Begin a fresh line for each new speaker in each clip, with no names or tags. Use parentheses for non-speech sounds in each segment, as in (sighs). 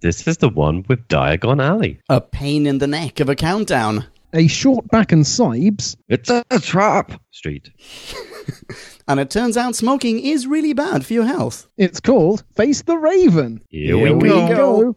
This is the one with Diagon Alley.
A pain in the neck of a countdown.
A short back and sibes.
It's a trap! Street. (laughs)
And it turns out smoking is really bad for your health.
It's called Face the Raven.
Here,
Here
we
we
go.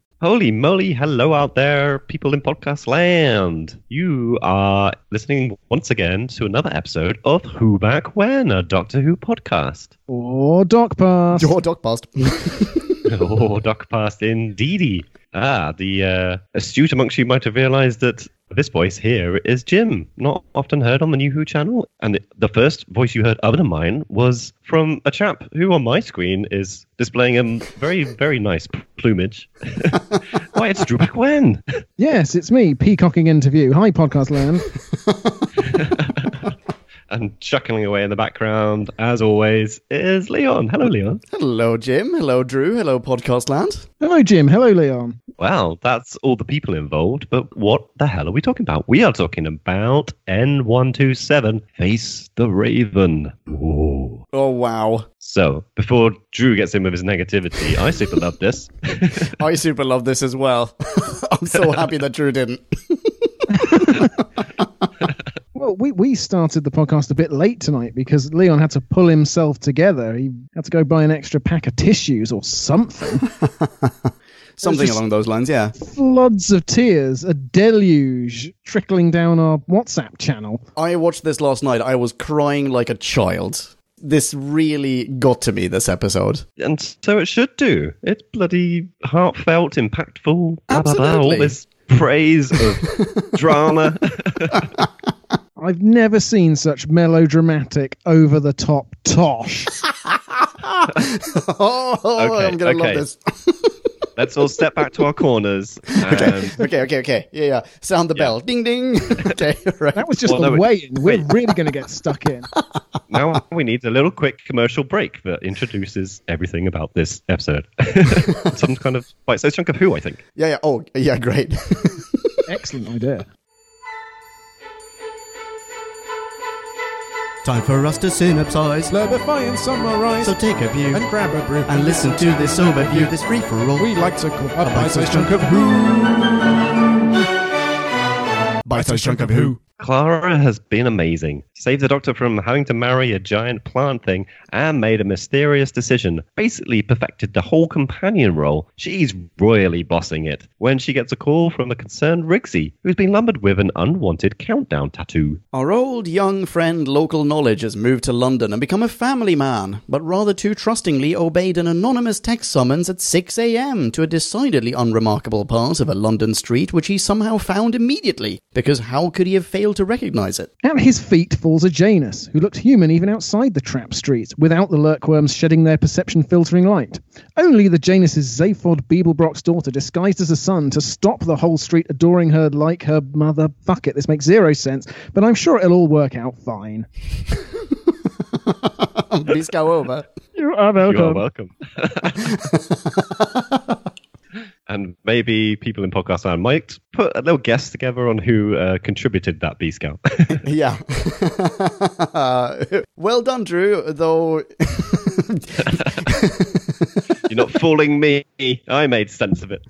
Holy moly, hello out there, people in podcast land. You are listening once again to another episode of Who Back When, a Doctor Who podcast.
Or Doc Pass.
Your dog passed. (laughs) (laughs)
oh, Doc Past indeedy. Ah, the uh, astute amongst you might have realized that this voice here is Jim, not often heard on the New Who channel. And the first voice you heard other than mine was from a chap who on my screen is displaying a very, very nice plumage. (laughs) Why, it's Drew Wen.
Yes, it's me, peacocking interview. Hi, podcast land. (laughs)
and chuckling away in the background, as always, is Leon. Hello, Leon.
Hello, Jim. Hello, Drew. Hello, Podcast Land.
Hello, Jim. Hello, Leon.
Well, that's all the people involved, but what the hell are we talking about? We are talking about N127 Face the Raven. Whoa.
Oh, wow.
So, before Drew gets in with his negativity, I super love this. (laughs)
I super love this as well. (laughs) I'm so happy that Drew didn't. (laughs)
Well, we, we started the podcast a bit late tonight because Leon had to pull himself together. He had to go buy an extra pack of tissues or something. (laughs)
Something along those lines, yeah.
Floods of tears, a deluge trickling down our WhatsApp channel.
I watched this last night. I was crying like a child. This really got to me, this episode.
and so it should do. It's bloody heartfelt, impactful, blah, blah, blah,
Absolutely.
all this praise of (laughs) drama. (laughs)
I've never seen such melodramatic, over the top tosh. (laughs) (laughs)
oh,
Okay,
I'm going to
okay.
love this. (laughs)
Let's all step back to our corners. And
okay, okay, okay. Yeah, yeah. Sound the bell. Ding, ding. okay, right.
That was just
Well,
the
no, it-
way in. We're really going to get stuck in.
now we need a little quick commercial break that introduces everything about this episode. Some kind of bite-sized chunk of who, I think.
Yeah, yeah. Oh, yeah, great.
Excellent idea.
Time for us to synopsize.
Slurpify and summarize
So take a view
and grab a brew.
and listen to this overview, this free for all.
we like to call a
bite-sized chunk of who. Bite-sized chunk of who.
Clara has been amazing. Saved the Doctor from having to marry a giant plant thing and made a mysterious decision. Basically perfected the whole companion role. She's royally bossing it when she gets a call from a concerned Rigsy, who's been lumbered with an unwanted countdown tattoo.
Our old young friend Local Knowledge has moved to London and become a family man, but rather too trustingly obeyed an anonymous text summons at 6am to a decidedly unremarkable part of a London street which he somehow found immediately, because how could he have failed to recognize it?
At his feet falls a Janus, who looked human even outside the trap street, without the lurkworms shedding their perception filtering light. Only the Janus's Zaphod Beeblebrox's daughter, disguised as a son, to stop the whole street adoring her like her mother. Fuck it, this makes zero sense, but I'm sure it'll all work out fine. (laughs)
Please go over.
You are welcome.
You are welcome. (laughs) and maybe people in podcast land might put a little guess together on who uh, contributed that B Scout. (laughs)
Yeah. (laughs) well done, Drew, though. (laughs)
You're not fooling me. I made sense of it.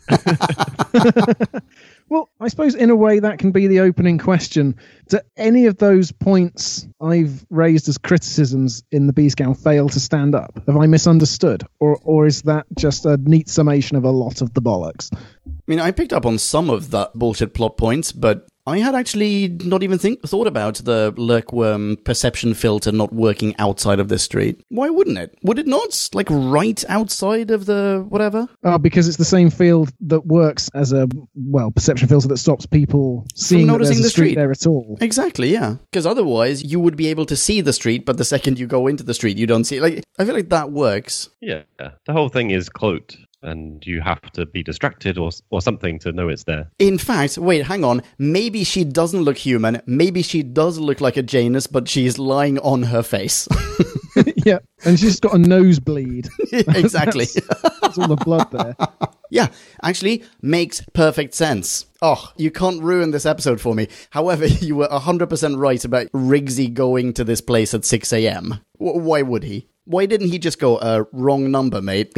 Well, I suppose in a way that can be the opening question. Do any of those points I've raised as criticisms in the B Scout fail to stand up? Have I misunderstood? Or or is that just a neat summation of a lot of the bollocks?
I mean, I picked up on some of that bullshit plot points, but I had actually not even think thought about the lurkworm perception filter not working outside of this street. Why wouldn't it? Would it not? Like right outside of the whatever?
Oh, because it's the same field that works as a well perception filter that stops people seeing that
noticing
there's a
the
street,
street.
there at all.
Exactly, yeah. Because otherwise, you would be able to see the street, but the second you go into the street, you don't see it. Like, I feel like that works.
Yeah, the whole thing is cloaked and you have to be distracted or or something to know it's there.
In fact, wait, hang on. Maybe she doesn't look human. Maybe she does look like a Janus, but she's lying on her face. (laughs) (laughs)
yeah, and she's got a nosebleed. (laughs)
exactly.
That's, that's all the blood there.
Yeah, actually makes perfect sense. Oh, you can't ruin this episode for me. However, you were 100% right about Rigsy going to this place at 6 a.m. W- why would he? Why didn't he just go, uh, wrong number, mate?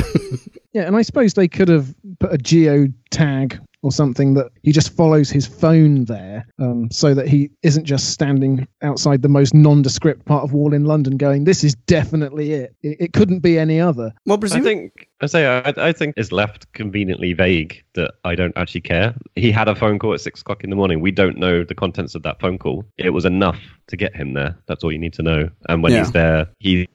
Yeah, and I suppose they could have put a geo tag or something that he just follows his phone there, um, so that he isn't just standing outside the most nondescript part of wall in London, going, "This is definitely it. It, it couldn't be any other."
well,
presumably-
I
think I say I, I think it's left conveniently vague that I don't actually care. He had a phone call at six o'clock in the morning. We don't know the contents of that phone call. It was enough to get him there. That's all you need to know. And when
Yeah.
he's there, he's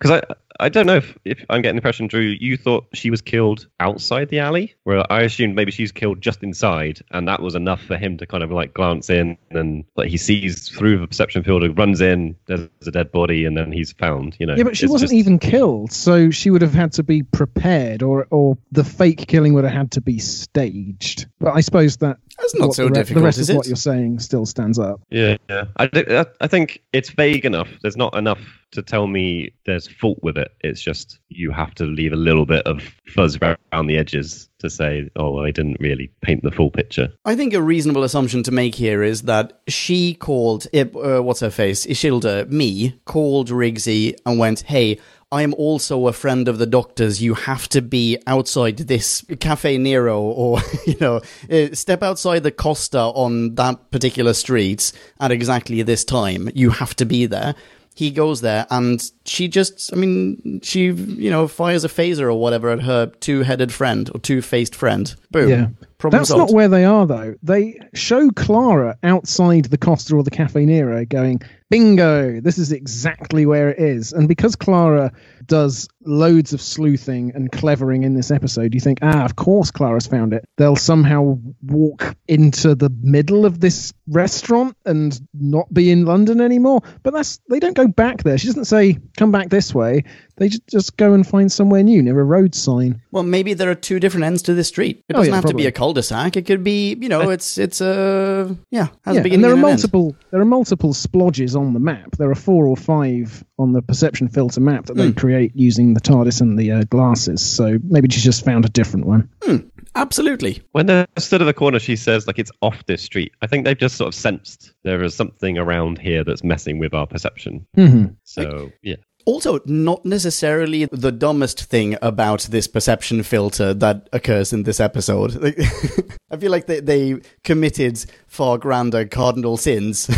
because I I don't know if, if I'm getting the impression, Drew, you thought she was killed outside the alley, where I assumed maybe she's killed just inside, and that was enough for him to kind of like glance in and like he sees through the perception field, and runs in, there's a dead body, and then he's found. You know,
Yeah, but she
It's
wasn't
just-
even killed, so she would have had to be prepared, or or the fake killing would have had to be staged. But I suppose that
That's not
what
so
the, re-
difficult,
the rest
is
of
it?
what you're saying still stands up.
Yeah, yeah. I, thi- I- I think it's vague enough. There's not enough to tell me there's fault with it. It's just you have to leave a little bit of fuzz around the edges to say, oh, I didn't really paint the full picture.
I think a reasonable assumption to make here is that she called, uh, what's her face, Ashildr, me, called Rigsy and went, hey, I am also a friend of the doctor's. You have to be outside this Caffè Nero or, (laughs) you know, uh, step outside the Costa on that particular street at exactly this time. You have to be there. He goes there and she just, I mean, she, you know, fires a phaser or whatever at her two headed friend or two faced friend. Boom.
Yeah.
Problem
That's
solved.
not where they are, though. They show Clara outside the Costa or the Caffè Nero going, bingo, this is exactly where it is. And because Clara does loads of sleuthing and clevering in this episode, you think, ah, of course Clara's found it. They'll somehow walk into the middle of this restaurant and not be in London anymore. But that's they don't go back there. She doesn't say, come back this way. They just go and find somewhere new near a road sign.
Well, maybe there are two different ends to this street. It
Oh,
doesn't
yeah,
have to be a cul-de-sac. It could be, you know, it's it's a yeah, has
Yeah,
a beginning
and there are
and an end.
multiple there are multiple splodges on the map. There are four or five on the perception filter map that
Hmm.
they create using the TARDIS and the uh, glasses. So maybe she's just found a different one.
Absolutely.
When they're stood at the corner, she says, like, it's off this street. I think they've just sort of sensed there is something around here that's messing with our perception.
hmm
So, yeah.
Also, not necessarily the dumbest thing about this perception filter that occurs in this episode. (laughs) I feel like they, they committed far grander cardinal sins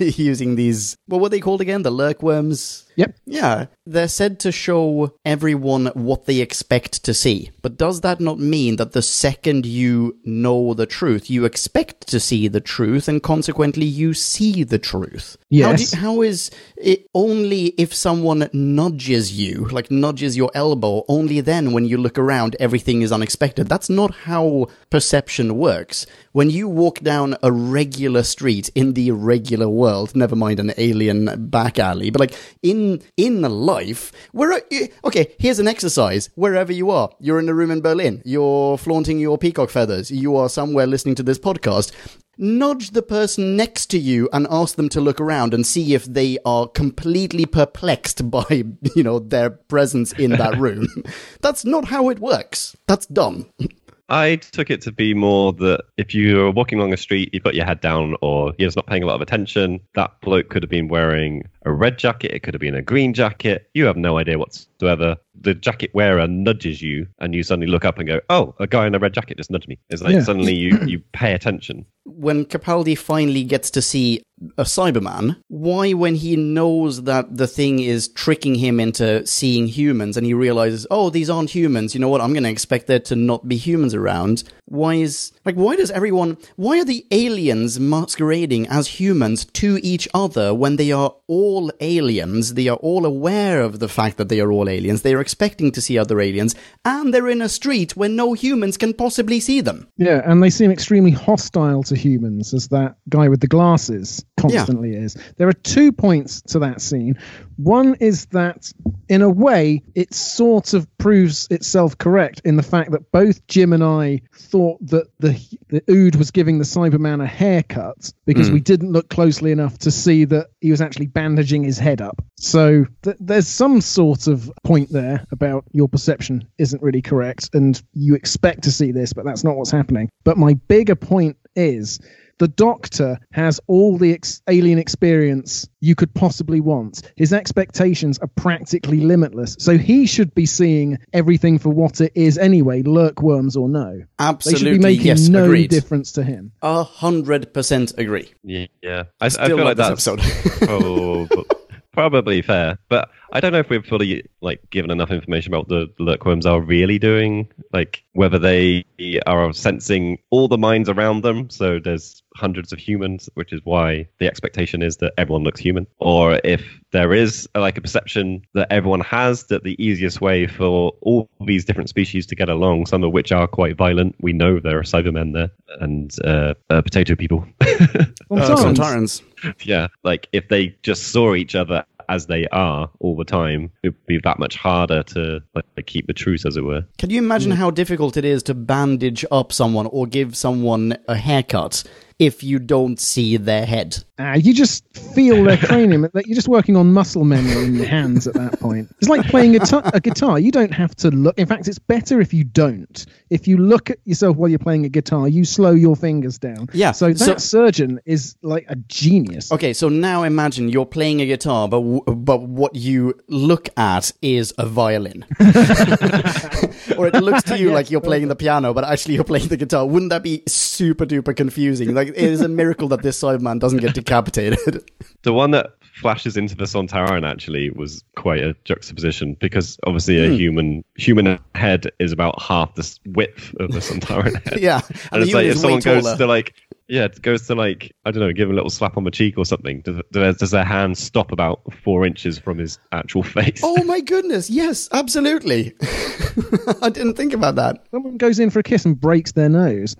(laughs) using these. What were they called again? The lurkworms?
Yep.
Yeah, they're said to show everyone what they expect to see. But does that not mean that the second you know the truth, you expect to see the truth, and consequently you see the truth? How,
Yes.
how is it only if someone nudges you, like nudges your elbow, only then when you look around everything is unexpected? That's not how perception works. When you walk down a regular street in the regular world, never mind an alien back alley, but like in in life, where okay, here's an exercise. Wherever you are, you're in a room in Berlin, you're flaunting your peacock feathers, you are somewhere listening to this podcast. Nudge the person next to you and ask them to look around and see if they are completely perplexed (laughs) by, you know, their presence in that (laughs) room. That's not how it works. That's dumb.
I took it to be more that if you're walking along a street, you put your head down, or you're just not paying a lot of attention, that bloke could have been wearing a red jacket, it could have been a green jacket. You have no idea whatsoever. The jacket wearer nudges you, and you suddenly look up and go, "Oh, a guy in a red jacket just nudged me." It's like
Yeah.
suddenly you you pay attention.
when Capaldi finally gets to see a Cyberman, why, when he knows that the thing is tricking him into seeing humans and he realizes, oh, these aren't humans, you know what, I'm going to expect there to not be humans around. Why is, like, why does everyone, why are the aliens masquerading as humans to each other when they are all aliens? They are all aware of the fact that they are all aliens. They are expecting to see other aliens and they're in a street where no humans can possibly see them.
Yeah, and they seem extremely hostile to humans, as that guy with the glasses constantly is. There are two points to that scene. One is that, in a way, it sort of proves itself correct in the fact that both Jim and I thought that the the Ood was giving the Cyberman a haircut because
Hmm.
we didn't look closely enough to see that he was actually bandaging his head up. So th- there's some sort of point there about your perception isn't really correct, and you expect to see this, but that's not what's happening. But my bigger point is the doctor has all the ex- alien experience you could possibly want. His expectations are practically limitless. So he should be seeing everything for what it is anyway, lurkworms or no. Absolutely, They
Absolutely,
should be making
yes,
no
agreed.
difference to him.
A hundred percent agree.
Yeah, yeah. I, I
Still
feel like
this
that's
episode. (laughs) (laughs)
prob- probably fair, but I don't know if we've fully like given enough information about what the lurkworms are really doing, like whether they are sensing all the minds around them. So there's hundreds of humans, which is why the expectation is that everyone looks human, or if there is like a perception that everyone has that the easiest way for all these different species to get along, some of which are quite violent. We know there are Cybermen there and uh, uh, potato people.
On
Uh,
Torrens,
Sontarans.
yeah, like if they just saw each other as they are all the time, it would be that much harder to like, keep the truce, as it were.
Can you imagine how difficult it is to bandage up someone or give someone a haircut if you don't see their head?
Ah, you just feel their cranium. You're just working on muscle memory in your hands at that point. It's like playing a, tu- a guitar. You don't have to look. In fact, it's better if you don't. If you look at yourself while you're playing a guitar, you slow your fingers down.
Yeah,
So that
so-
surgeon is like a genius.
Okay, so now imagine you're playing a guitar, but w- but what you look at is a violin, (laughs) or it looks to you (laughs)
Yes,
like you're playing the piano, but actually you're playing the guitar. Wouldn't that be super duper confusing? Like it is a miracle that this Cyberman doesn't get decapitated. (laughs)
The one that flashes into the Sontaran actually was quite a juxtaposition because obviously a hmm. human human head is about half the width of the Sontaran (laughs) head.
yeah,
And
the
it's like if
is way
someone goes
taller.
to like, yeah, it goes to like, I don't know, give him a little slap on the cheek or something. Does, does, does their hand stop about four inches from his actual face?
Oh my (laughs) goodness! Yes, absolutely. I didn't think about that.
Someone goes in for a kiss and breaks their nose.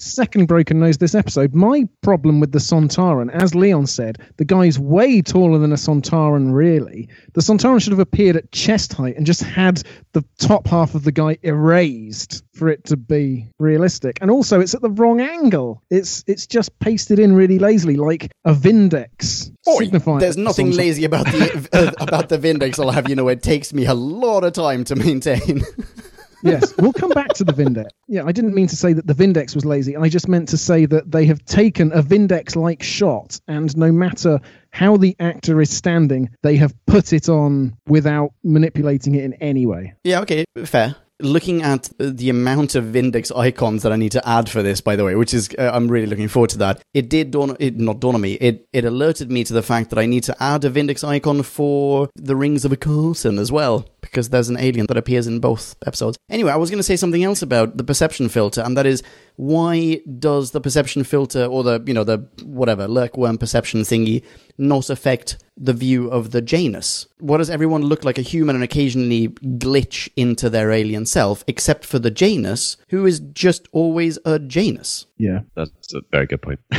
Second broken nose this episode. My problem with the Sontaran, as Leon said, the guy's way taller than a Sontaran, really. The Sontaran should have appeared at chest height and just had the top half of the guy erased for it to be realistic. And also, it's at the wrong angle. It's it's just pasted in really lazily, like a Vindex.
Oi, there's nothing lazy about the (laughs) uh, about the Vindex. I'll have you know, it takes me a lot of time to maintain. (laughs)
yes, we'll come back to the Vindex. Yeah, I didn't mean to say that the Vindex was lazy. I just meant to say that they have taken a Vindex like shot, and no matter how the actor is standing, they have put it on without manipulating it in any way.
Yeah, okay, fair. Looking at the amount of Vindex icons that I need to add for this, by the way, which is uh, I'm really looking forward to that. It did dawn, it not dawn on me. It it alerted me to the fact that I need to add a Vindex icon for the Rings of Akhaten as well, because there's an alien that appears in both episodes. Anyway, I was going to say something else about the perception filter, and that is why does the perception filter or the you know the whatever lurkworm perception thingy not affect the view of the Janus? Why does everyone look like a human and occasionally glitch into their alien self, except for the Janus, who is just always a Janus?
Yeah.
That's a very good point. (laughs)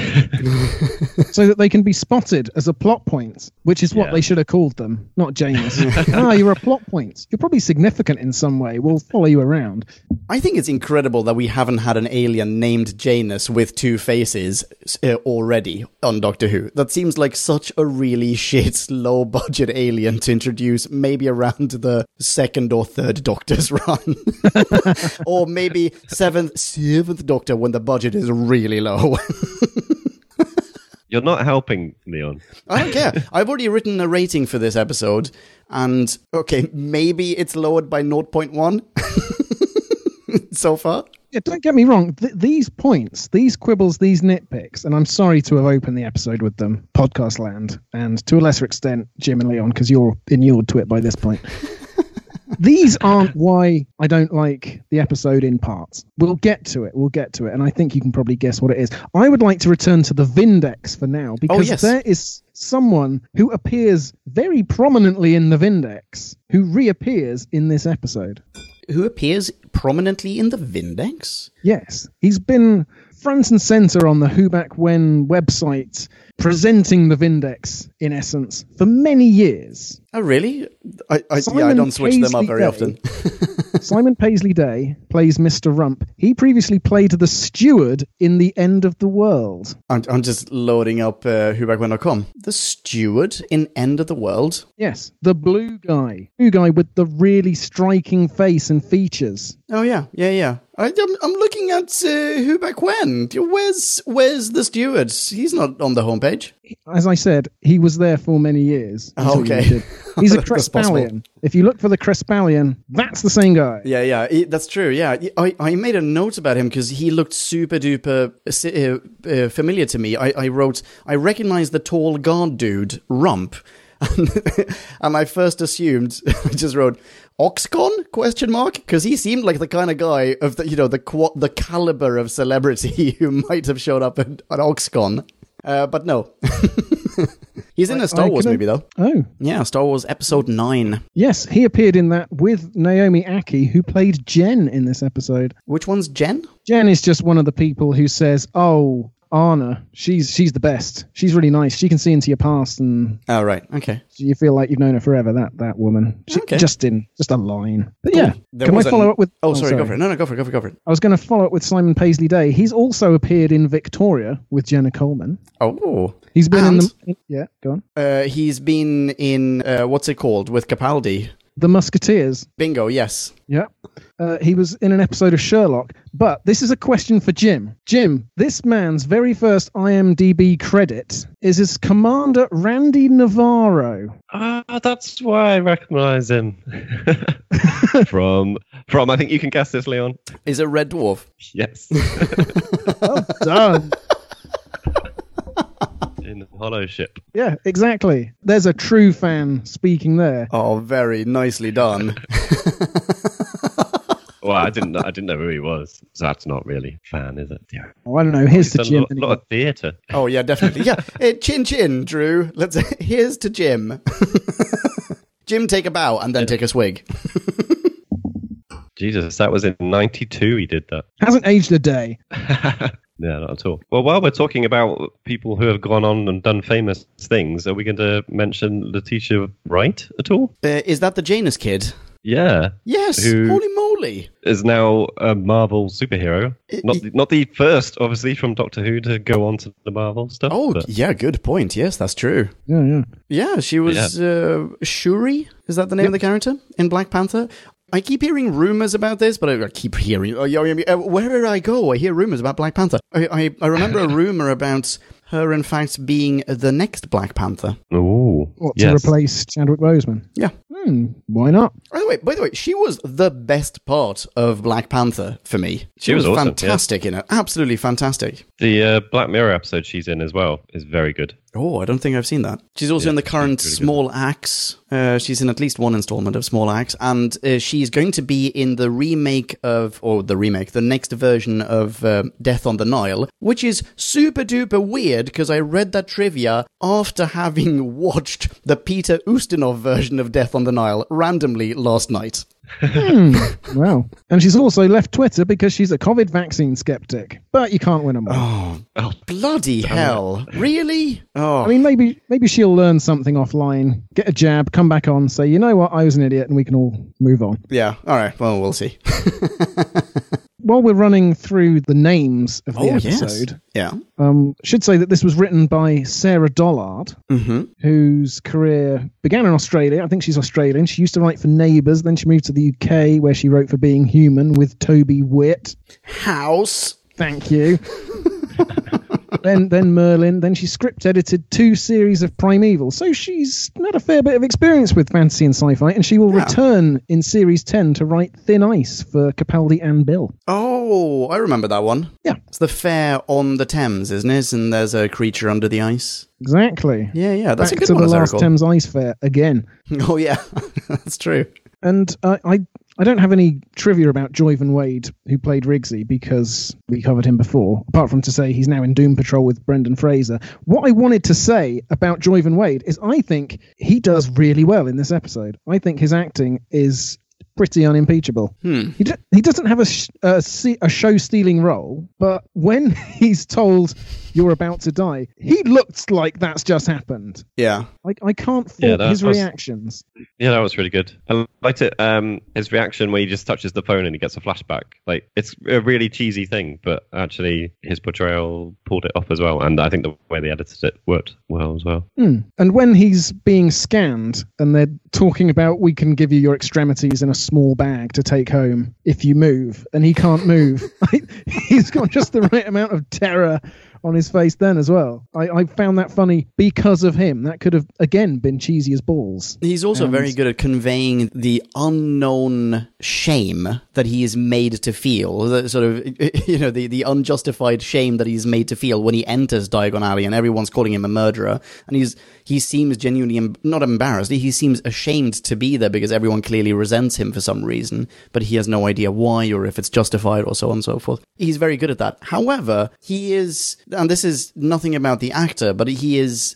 so that they can be spotted as a plot point, which is what
Yeah.
they should have called them, not Janus. (laughs) (laughs) ah, you're a plot point. You're probably significant in some way. We'll follow you around.
I think it's incredible that we haven't had an alien named Janus with two faces uh, already on Doctor Who. That seems like such a really shit, low budget alien to introduce maybe around the second or third Doctor's run. or maybe seventh, seventh Doctor when the budget is really low. (laughs)
You're not helping, Leon.
I don't care. I've already written a rating for this episode, and okay, maybe it's lowered by 0.1 (laughs) so far.
Yeah, don't get me wrong. Th- these points, these quibbles, these nitpicks, and I'm sorry to have opened the episode with them, podcast land, and to a lesser extent, Jim and Leon, because you're inured to it by this point. These aren't why I don't like the episode in parts. We'll get to it. We'll get to it, and I think you can probably guess what it is. I would like to return to the Vindex for now oh, because
yes.
there is someone who appears very prominently in the Vindex who reappears in this episode.
Who appears prominently in the Vindex?
Yes, he's been front and center on the Who Back When website, presenting the Vindex, in essence, for many years.
Oh, really? I, I, yeah, I don't switch them up very
Day.
often. (laughs) (laughs)
Simon Paisley Day plays Mr. Rump. He previously played the steward in The End of the World.
I'm, I'm just loading up uh, whobackwhen.com. The steward in End of the World.
Yes, the blue guy. Blue guy with the really striking face and features.
Oh yeah, yeah, yeah. I, I'm, I'm looking at uh, Who Back When. Where's Where's the steward? He's not on the homepage.
As I said, he was there for many years.
Oh, okay.
did. He's a (laughs) If you look for the Chris Crespallion, that's the same guy.
Yeah, yeah, he- that's true. Yeah, I, I made a note about him because he looked super duper uh, uh, familiar to me. I, I wrote, I recognize the tall guard dude, Rump. (laughs) and I first assumed, (laughs) I just wrote, Oxcon? Question mark? Because he seemed like the kind of guy of the, you know, the qua- the caliber of celebrity (laughs) who might have showed up at, at Oxcon. Uh, but no. He's in a Star
I
Wars
couldn't-
movie, though.
Oh,
Yeah, Star Wars Episode 9.
yes, he appeared in that with Naomi Ackie, who played Jen in this episode.
Which one's Jen?
Jen is just one of the people who says, "Oh, Anna, she's she's the best. She's really nice. She can see into your past, and
Oh, right. Okay.
So you feel like you've known her forever." That that woman, she,
Okay.
just in just a line. But yeah,
There
can I follow up with?
Oh, sorry, go for it. No, no, go for it, go for it, go for it.
I was going to follow up with Simon Paisley Day. He's also appeared in Victoria with Jenna Coleman.
Oh.
He's been in the yeah, go on.
Uh, he's been in, uh, what's it called, with Capaldi.
The Musketeers.
Bingo, yes.
Yeah. Uh, he was in an episode of Sherlock. But this is a question for Jim. Jim, this man's very first IMDb credit is as Commander Randy Navarro.
Ah, that's why I recognize him. (laughs) from, from, I think you can guess this, Leon.
Is it Red Dwarf?
Yes. (laughs)
Well done. (laughs)
In the Hollow Ship.
yeah, exactly. There's a true fan speaking there.
Oh, very nicely done.
Well, I didn't. know- I didn't know who he was. So that's not really fan, is it? Yeah.
Oh, I don't know. Here's
He's
to
done a lot, lot of theatre.
oh, yeah, definitely. Yeah, (laughs) uh, chin chin, Drew. Let's, (laughs) here's to Jim. (laughs) Jim, take a bow and then take a swig.
Jesus, that was in '92. He did that.
Hasn't aged a day.
Yeah, not at all. Well, while we're talking about people who have gone on and done famous things, are we going to mention Letitia Wright at all?
Uh, is that the Janus kid?
Yeah,
Yes.
Who-
Holy moly.
Is now a Marvel superhero. Not the, not the first, obviously, from Doctor Who to go on to the Marvel stuff.
Oh,
but
yeah, good point. Yes, that's true.
Yeah, yeah.
Yeah, she was uh, Shuri. Is that the name of the character in Black Panther? I keep hearing rumors about this, but I I keep hearing oh, yeah, yeah, uh, wherever I go, I hear rumors about Black Panther. I, I, I remember a (laughs) rumor about her, in fact, being the next Black Panther.
Oh,
What,
yes.
to replace Chadwick Boseman?
Yeah.
Hmm, why not?
By the way, by the way, she was the best part of Black Panther for me. She,
She was awesome, yeah.
fantastic in it. Absolutely fantastic.
The uh, Black Mirror episode she's in as well is very good.
Oh, I don't think I've seen that. She's also in the current
really good.
Small Axe. Uh, she's in at least one installment of Small Axe, and uh, she's going to be in the remake of, or the remake, the next version of um Death on the Nile, which is super duper weird because I read that trivia after having (laughs) watched the Peter Ustinov version of Death on the Nile randomly last night.
Hmm, (laughs) wow. And she's also left Twitter because she's a COVID vaccine skeptic. But you can't win them all.
Oh, oh,
Bloody hell! Really? Oh,
I mean, maybe maybe she'll learn something offline, get a jab, come back on, say, you know what, I was an idiot, and we can all move on.
yeah. All right. Well, we'll see. (laughs)
While we're running through the names of the
oh yes.
episode,
Yeah.
um, should say that this was written by Sarah Dollard,
Mm-hmm.
whose career began in Australia. I think she's Australian. She used to write for Neighbours, then she moved to the UK, where she wrote for Being Human with Toby Witt.
House.
Thank you. (laughs) then then Merlin. Then she script edited two series of Primeval. So she's had a fair bit of experience with fantasy and sci-fi, and she will
Yeah.
return in series ten to write Thin Ice for Capaldi and Bill.
Oh, I remember that one.
Yeah.
It's the fair on the Thames, isn't it? And there's a creature under the ice.
Exactly.
Yeah, yeah, that's
Back
a good
to
one.
the last. Thames Ice Fair again. (laughs)
Oh yeah, (laughs) that's true.
And uh, I I don't have any trivia about Joivan Wade, who played Rigsy, because we covered him before, apart from to say he's now in Doom Patrol with Brendan Fraser. What I wanted to say about Joivan Wade is I think he does really well in this episode. I think his acting is pretty unimpeachable.
Hmm.
He, d- he doesn't have a, sh- a, se- a show stealing role, but when (laughs) he's told you're about to die, he looks like that's just happened.
Yeah.
I, I can't fault
Yeah, that
his
was-
reactions.
Yeah, that was really good. I liked it. Um, his reaction when he just touches the phone and he gets a flashback. Like it's a really cheesy thing, but actually his portrayal pulled it off as well. And I think the way they edited it worked well as well.
Hmm. And when he's being scanned and they're talking about we can give you your extremities in a small bag to take home if you move, and he can't move, (laughs) he's got just the right amount of terror on his face then as well. I, I found that funny because of him. That could have again been cheesy as balls.
He's also
And-
very good at conveying the unknown shame that he is made to feel, the sort of, (laughs) you know, the, the unjustified shame that he's made to feel when he enters Diagon Alley and everyone's calling him a murderer. And he's he seems genuinely, em- not embarrassed, he seems ashamed to be there because everyone clearly resents him for some reason, but he has no idea why or if it's justified or so on and so forth. He's very good at that. However, he is, and this is nothing about the actor, but he is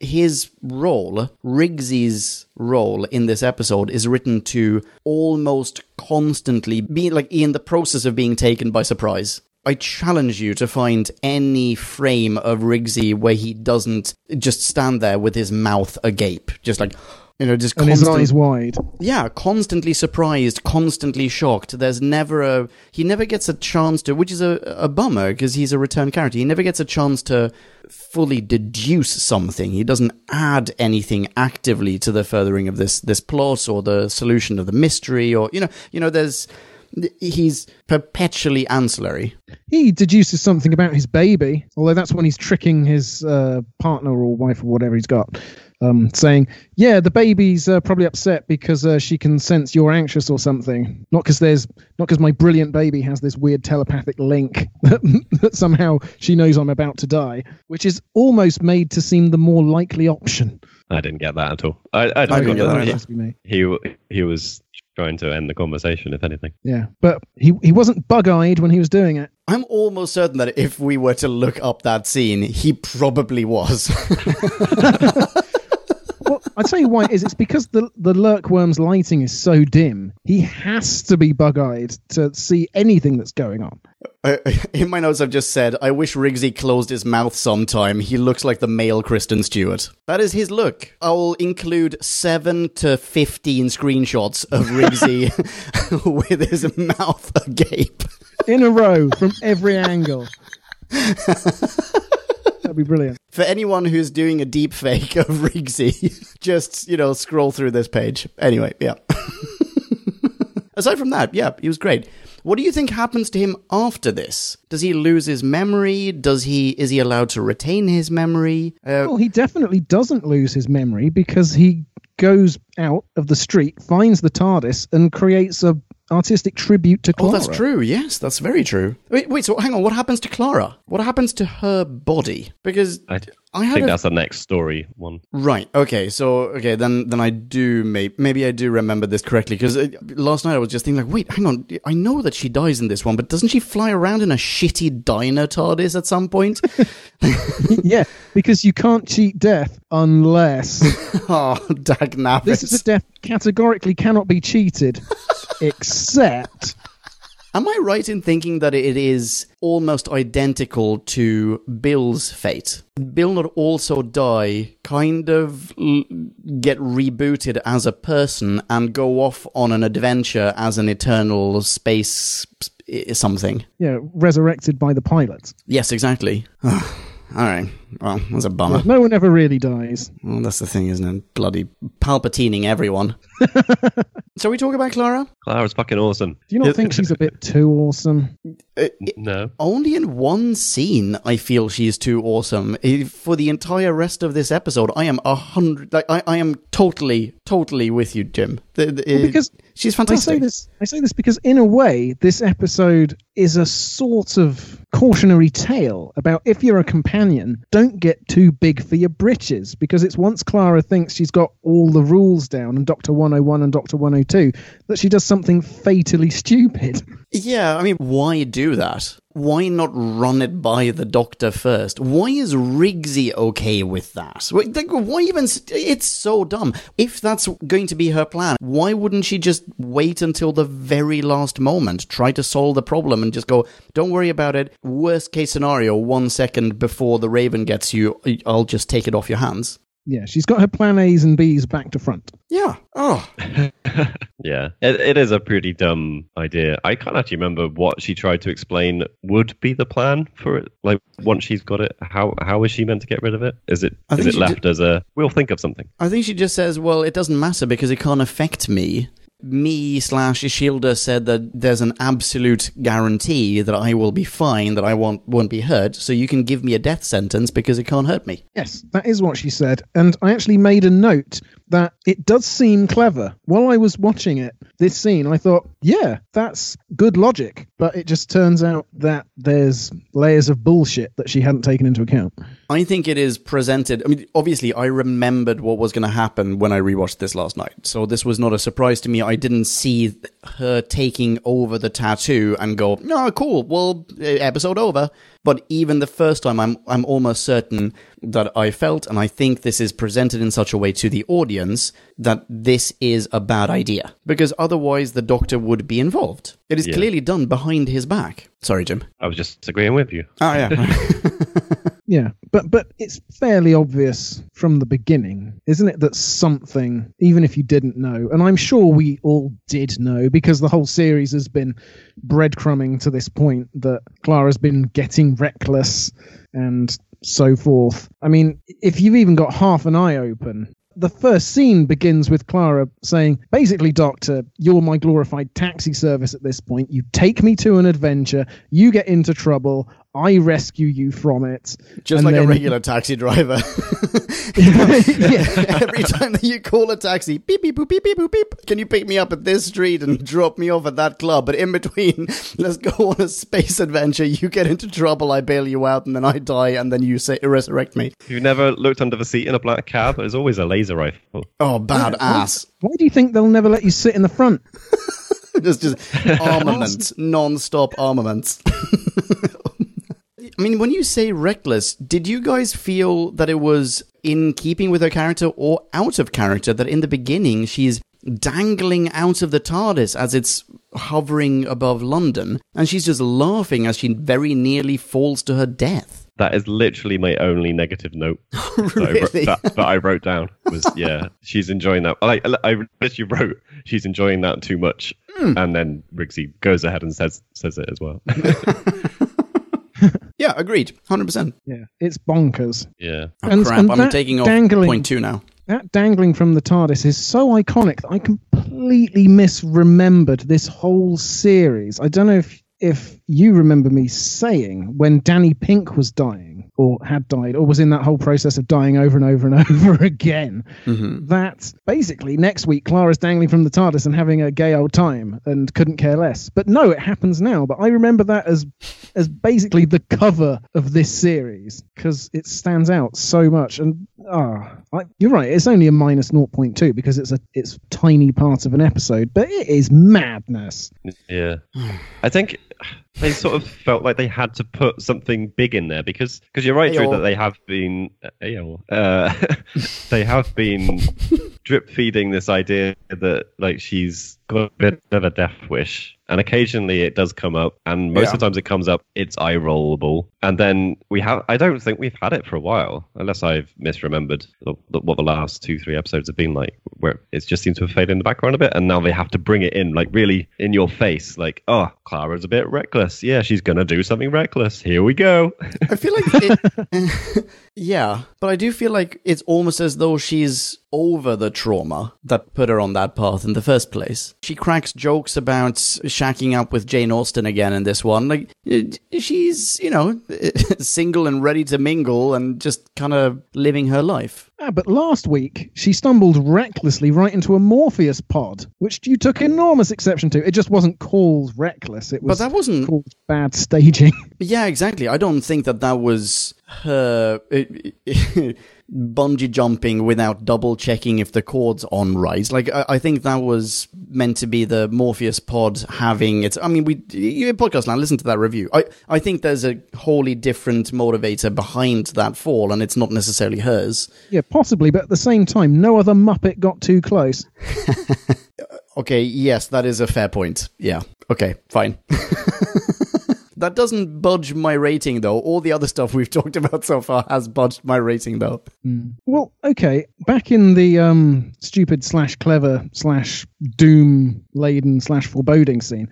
his role, Rigsy's role in this episode, is written to almost constantly be like in the process of being taken by surprise. I challenge you to find any frame of Rigsy where he doesn't just stand there with his mouth agape, just like you know, just
And his eyes wide.
yeah, constantly surprised, constantly shocked. There's never a he never gets a chance to, which is a, a bummer because he's a return character. He never gets a chance to fully deduce something. He doesn't add anything actively to the furthering of this this plot or the solution of the mystery or you know, you know there's he's perpetually ancillary.
He deduces something about his baby, although that's when he's tricking his uh, partner or wife or whatever he's got, um, saying, "Yeah, the baby's uh, probably upset because uh, she can sense you're anxious or something. Not because there's not because my brilliant baby has this weird telepathic link (laughs) that, that somehow she knows I'm about to die, which is almost made to seem the more likely option."
I didn't get that at all. I, I,
I didn't
got
get that
that
either.
must be me.
he he was trying to end the conversation, if anything.
Yeah, but he he wasn't bug-eyed when he was doing it.
I'm almost certain that if we were to look up that scene, he probably was. (laughs) (laughs)
I tell you why it is. It's because the the lurkworm's lighting is so dim. He has to be bug-eyed to see anything that's going on.
Uh, in my notes, I've just said, I wish Rigsy closed his mouth sometime. He looks like the male Kristen Stewart. That is his look. I'll include 7 to 15 screenshots of Rigsy (laughs) (laughs) with his mouth agape.
in a row from every angle. (laughs) That'd be brilliant.
For anyone who's doing a deep fake (laughs) of Rigsy, just, you know, scroll through this page. Anyway, yeah. (laughs) Aside from that, yeah, he was great. What do you think happens to him after this? Does he lose his memory? Does he is he allowed to retain his memory? Uh,
Well, he definitely doesn't lose his memory because he goes out of the street, finds the TARDIS, and creates a artistic tribute to
oh,
Clara. Oh, Clara.
that's true. Yes, that's very true. Wait, wait. So, hang on. What happens to Clara? What happens to her body? Because
I,
I had
think
a,
that's the next story one.
right. Okay. So, okay, then then I do maybe maybe I do remember this correctly because uh, last night I was just thinking like, wait, hang on. I know that she dies in this one, but doesn't she fly around in a shitty diner TARDIS at some point? (laughs)
yeah, because you can't cheat death unless (laughs)
oh, dag nabbit.
this is a death categorically cannot be cheated, (laughs) except
Am I right in thinking that it is almost identical to Bill's fate? Bill not also die, kind of l- get rebooted as a person and go off on an adventure as an eternal space something.
yeah, resurrected by the pilot.
Yes, exactly. (sighs) All right. Well, that's a bummer.
No one ever really dies.
Well, that's the thing, isn't it? Bloody palpatining everyone. (laughs) so we talk about Clara?
Clara's fucking awesome.
Do you not think she's a bit too awesome?
No.
Only in one scene, I feel she's too awesome. For the entire rest of this episode, I am a hundred. Like, I, I am totally, totally with you, Jim. The- the- eh,
because
she's fantastic.
I say
fantastic.
this. I say this because, in a way, this episode is a sort of cautionary tale about if you're a companion, don't get too big for your britches. Because it's once Clara thinks she's got all the rules down and Doctor 101 and Doctor 102 that she does something fatally stupid. (laughs)
Yeah, I mean, why do that? Why not run it by the doctor first? Why is Rigsy okay with that? Why even? It's so dumb. If that's going to be her plan, why wouldn't she just wait until the very last moment, try to solve the problem, and just go, "Don't worry about it. Worst case scenario, one second before the Raven gets you, I'll just take it off your hands."
Yeah, she's got her plan A's and B's back to front.
Yeah. Oh. (laughs)
Yeah, it, it is a pretty dumb idea. I can't actually remember what she tried to explain would be the plan for it. Like once she's got it, how how is she meant to get rid of it? Is it
I
is
think
it
she
left as a we'll think of something?
I think she just says, well, it doesn't matter because it can't affect me. Me slash Ashildr said that there's an absolute guarantee that I will be fine, that I won't, won't be hurt, so you can give me a death sentence because it can't hurt me.
Yes, that is what she said. And I actually made a note that it does seem clever. While I was watching it, this scene, I thought, yeah, that's good logic. But it just turns out that there's layers of bullshit that she hadn't taken into account.
I think it is presented. I mean, obviously, I remembered what was going to happen when I rewatched this last night. So this was not a surprise to me. I didn't see her taking over the tattoo and go, no, cool, well, episode over. But even the first time, I'm, I'm almost certain that I felt, and I think this is presented in such a way to the audience, that this is a bad idea. Because otherwise, the doctor would be involved. It is
Yeah.
clearly done behind his back. Sorry, Jim.
I was just agreeing with you.
Oh, yeah. (laughs) (laughs)
Yeah, but but it's fairly obvious from the beginning, isn't it, that something, even if you didn't know, and I'm sure we all did know because the whole series has been breadcrumbing to this point that Clara's been getting reckless and so forth. I mean, if you've even got half an eye open, the first scene begins with Clara saying, basically, Doctor, you're my glorified taxi service at this point. You take me to an adventure, you get into trouble, I rescue you from it.
Just
And
like a regular taxi driver. (laughs) (laughs) Every time that you call a taxi, beep beep boop beep beep boop beep. Can you pick me up at this street and drop me off at that club? But in between, (laughs) let's go on a space adventure. You get into trouble, I bail you out, and then I die, and then you say resurrect me.
You've never looked under the seat in a black cab. There's always a laser rifle.
Oh, bad ass!
Why do you think they'll never let you sit in the front?
Just just armaments, non-stop armaments. I mean, when you say reckless, did you guys feel that it was in keeping with her character or out of character? That in the beginning she's dangling out of the TARDIS as it's hovering above London, and she's just laughing as she very nearly falls to her death.
That is literally my only negative note (laughs) that, I wrote, that, that I wrote down. Was (laughs) yeah, she's enjoying that. Like I literally wrote, she's enjoying that too much, hmm. and then Rigsy goes ahead and says says it as well. (laughs) (laughs)
Yeah, agreed, hundred percent.
Yeah, it's bonkers.
yeah,
Oh,
And-
crap!
and
I'm
that
taking off
dangling-
point two now.
That dangling from the TARDIS is so iconic that I completely misremembered this whole series. I don't know if if you remember me saying when Danny Pink was dying or had died or was in that whole process of dying over and over and (laughs) over again
Mm-hmm.
that basically next week Clara's dangling from the TARDIS and having a gay old time and couldn't care less. But no, it happens now. But I remember that as as basically the cover of this series because it stands out so much. And ah, I you're right. It's only a minus 0.2 because it's a it's tiny part of an episode, but it is madness.
yeah. (sighs) I think they sort of felt like they had to put something big in there because because you're right, Drew, that they have been uh, uh, (laughs) they have been drip feeding this idea that like she's a bit of a death wish. And occasionally it does come up, and most
Yeah.
of the times it comes up, it's eye rollable. And then we have, I don't think we've had it for a while, unless I've misremembered the, the, what the last two, three episodes have been like, where it just seems to have faded in the background a bit. And now they have to bring it in, like really in your face, like, oh, Clara's a bit reckless. Yeah, she's going to do something reckless. Here we go.
I feel like it, (laughs) (laughs) yeah, but I do feel like it's almost as though she's over the trauma that put her on that path in the first place. She cracks jokes about shacking up with Jane Austen again in this one. Like she's, you know, (laughs) single and ready to mingle and just kind of living her life.
Ah, but last week she stumbled recklessly right into a Morpheus pod, which you took enormous exception to. It just wasn't called reckless. It was
But that wasn't
called bad staging. (laughs)
Yeah, exactly. I don't think that that was her (laughs) bungee jumping without double checking if the cord's on right. Like I, I think that was meant to be the Morpheus pod having its. I mean, we you podcast now. Listen to that review. I I think there's a wholly different motivator behind that fall, and it's not necessarily hers.
Yeah, possibly, but at the same time, no other Muppet got too close. (laughs)
Okay, yes, that is a fair point. Yeah. Okay, fine. (laughs) that doesn't budge my rating though. All the other stuff we've (laughs) talked about so far has budged my rating though.
Well, okay. Back in the um, stupid slash clever slash doom laden slash foreboding scene,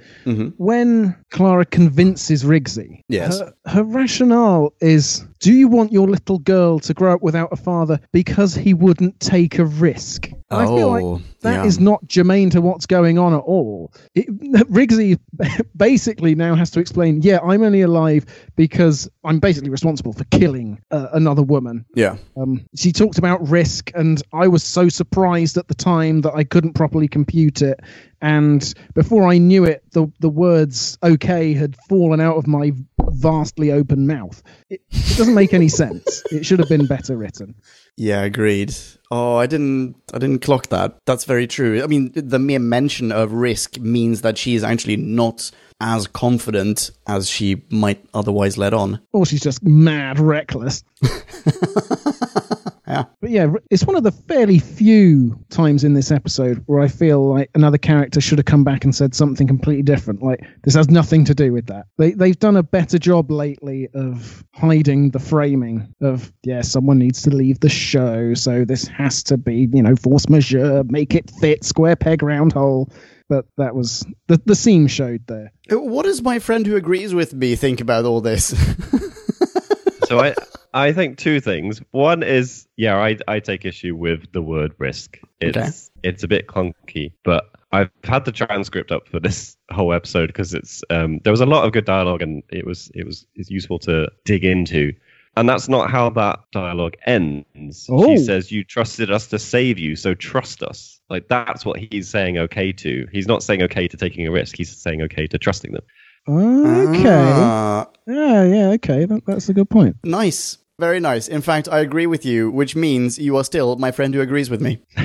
when Clara convinces Rigsy,
Yes.
her, her rationale is: Do you want your little girl to grow up without a father because he wouldn't take a risk? I feel
Oh,
like that
yeah.
is not germane to what's going on at all. It, (laughs) Rigsy basically now has to explain, yeah, I'm only alive because I'm basically responsible for killing uh, another woman.
Yeah.
Um, she talked about risk, and I was so surprised at the time that I couldn't properly compute it. And before I knew it, the the words "okay" had fallen out of my vastly open mouth. It, it doesn't make any sense. (laughs) It should have been better written.
Yeah, agreed. Oh, I didn't I didn't clock that. That's very true. I mean, the mere mention of risk means that she is actually not as confident as she might otherwise let on.
Or she's just mad reckless. (laughs)
Yeah.
But yeah, it's one of the fairly few times in this episode where I feel like another character should have come back and said something completely different. Like this has nothing to do with that. They they've done a better job lately of hiding the framing of yeah, someone needs to leave the show, so this has to be you know force majeure, make it fit, square peg round hole. But that was the the seam showed there.
What does my friend who agrees with me think about all this? (laughs)
so I I think two things. One is yeah, I I take issue with the word risk. It's
Okay.
it's a bit clunky, but I've had the transcript up for this whole episode because it's um there was a lot of good dialogue and it was it was it's useful to dig into. And that's not how that dialogue ends.
Oh.
She says, You trusted us to save you, so trust us. Like, that's what he's saying okay to. He's not saying okay to taking a risk. He's saying okay to trusting them.
Okay.
Ah,
Yeah, yeah, okay. That, that's a good point.
nice. Very nice. In fact, I agree with you, which means you are still my friend who agrees with me. (laughs)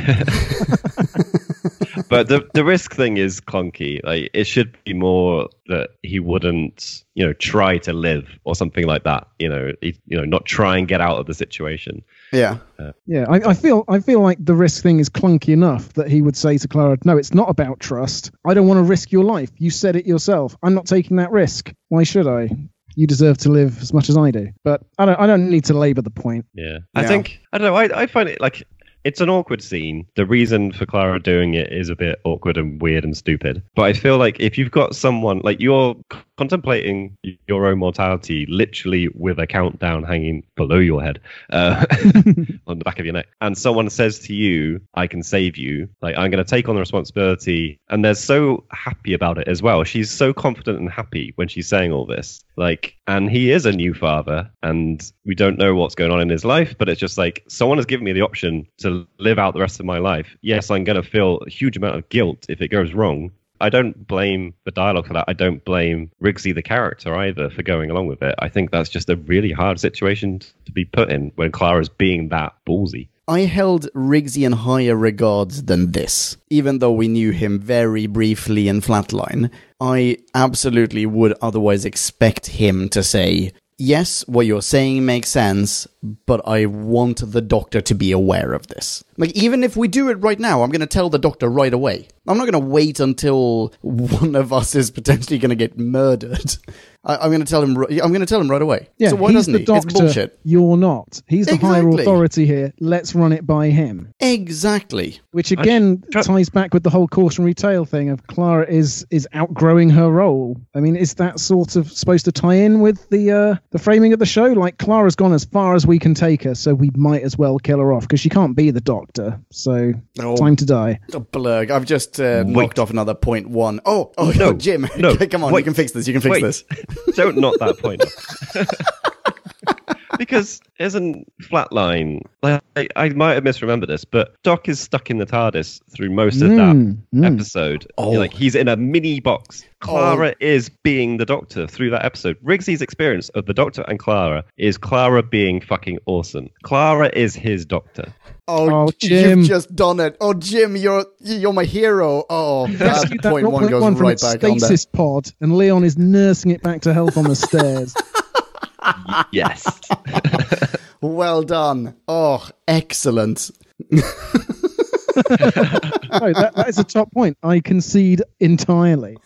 (laughs)
but the the risk thing is clunky. Like it should be more that he wouldn't, you know, try to live or something like that. You know, he, you know, not try and get out of the situation.
Yeah.
Uh, yeah, I, I feel I feel like the risk thing is clunky enough that he would say to Clara, "No, it's not about trust. I don't want to risk your life. You said it yourself. I'm not taking that risk. Why should I? You deserve to live as much as I do." But I don't I don't need to labour the point.
Yeah, I think I don't know. I I find it like it's an awkward scene. The reason for Clara doing it is a bit awkward and weird and stupid. But I feel like if you've got someone like you're contemplating your own mortality, literally with a countdown hanging below your head, uh, (laughs) on the back of your neck, and someone says to you, "I can save you," like I'm going to take on the responsibility, and they're so happy about it as well. She's so confident and happy when she's saying all this, like, and he is a new father, and we don't know what's going on in his life, but it's just like someone has given me the option to live out the rest of my life. Yes, I'm going to feel a huge amount of guilt if it goes wrong. I don't blame the dialogue for that. I don't blame Rigsy the character either for going along with it. I think that's just a really hard situation to be put in when Clara's being that ballsy.
I held Rigsy in higher regards than this. Even though we knew him very briefly in Flatline, I absolutely would otherwise expect him to say, Yes, what you're saying makes sense, but I want the doctor to be aware of this. Like, even if we do it right now, I'm going to tell the doctor right away. I'm not going to wait until (laughs) one of us is potentially going to get murdered. (laughs) I, I'm going to tell him. I'm going to tell him right away.
Yeah,
so why
he's
doesn't
the
he?
doctor.
It's bullshit.
You're not. He's the higher authority here. Let's run it by him.
Exactly.
Which again
try-
ties back with the whole cautionary tale thing of Clara is is outgrowing her role. I mean, is that sort of supposed to tie in with the uh, the framing of the show? Like Clara's gone as far as we can take her, so we might as well kill her off because she can't be the Doctor. So
Oh.
time to die.
Oh, blurg. I've just uh, knocked off another point one. Oh, oh no,
No, (laughs)
Jim.
no, (laughs)
come on, you can fix this. You can fix
wait.
this. (laughs)
Don't knock that point. off. because isn't Flatline? Like, I, I might have misremembered this, but Doc is stuck in the TARDIS through most of that
Mm, mm.
episode.
Oh.
Like he's in a mini box. Clara is being the Doctor through that episode. Rigsy's experience of the Doctor and Clara is Clara being fucking awesome. Clara is his Doctor.
Oh,
Oh, (laughs) Jim.
you've just done it. Oh, Jim, you're you're my hero. Oh, that
Rescued that
point one
0.1
goes
from
right back on there.
stasis pod, and Leon is nursing it back to health on the stairs. (laughs)
Yes. (laughs)
Well done. Oh, excellent.
Oh, that, that is a top point. I concede entirely.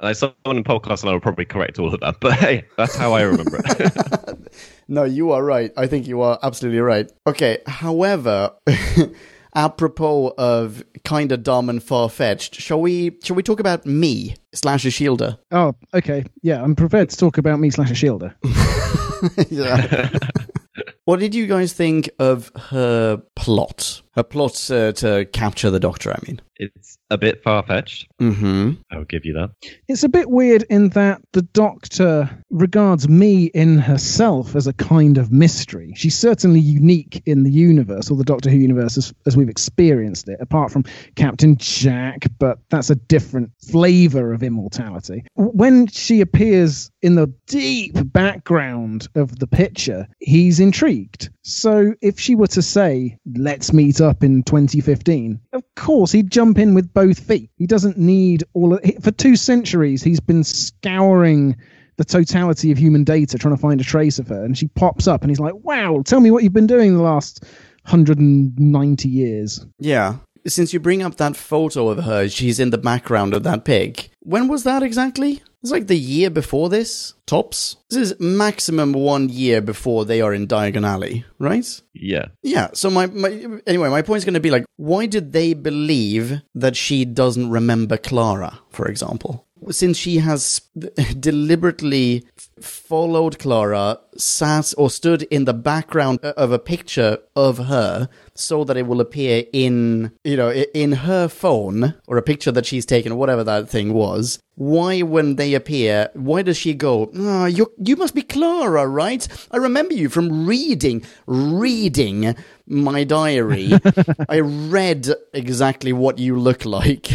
like someone in podcast and I will probably correct all of that, but hey, that's how I remember it.
No, you are right. I think you are absolutely right. Okay, however, (laughs) apropos of kind of dumb and far fetched, shall we shall we talk about me slash Ashildr?
Oh, okay. Yeah, I'm prepared to talk about me slash Ashildr. (laughs)
yeah. (laughs) what did you guys think of her plot? Her plot uh, to capture the Doctor. I mean.
it's a bit far fetched.
Mm-hmm.
I'll give you that.
It's a bit weird in that the Doctor regards me in herself as a kind of mystery. She's certainly unique in the universe, or the Doctor Who universe as, as we've experienced it, apart from Captain Jack, but that's a different flavor of immortality. When she appears in the deep background of the picture, he's intrigued. So if she were to say, let's meet up in 2015, of course he'd jump in with both feet. He doesn't need all of, it. for two centuries, he's been scouring the totality of human data trying to find a trace of her. And she pops up and he's like, wow, tell me what you've been doing the last 190 years.
Yeah. Since you bring up that photo of her, she's in the background of that pig. When was that exactly? It's like the year before this, tops. This is maximum one year before they are in Diagon Alley, right?
Yeah.
Yeah. So my, my anyway, my point is going to be like, why did they believe that she doesn't remember Clara, for example? Since she has (laughs) deliberately followed Clara, sat or stood in the background of a picture of her, so that it will appear in you know in her phone or a picture that she's taken, or whatever that thing was. Why, when they appear, why does she go? Oh, you you must be Clara, right? I remember you from reading reading my diary. (laughs) I read exactly what you look like.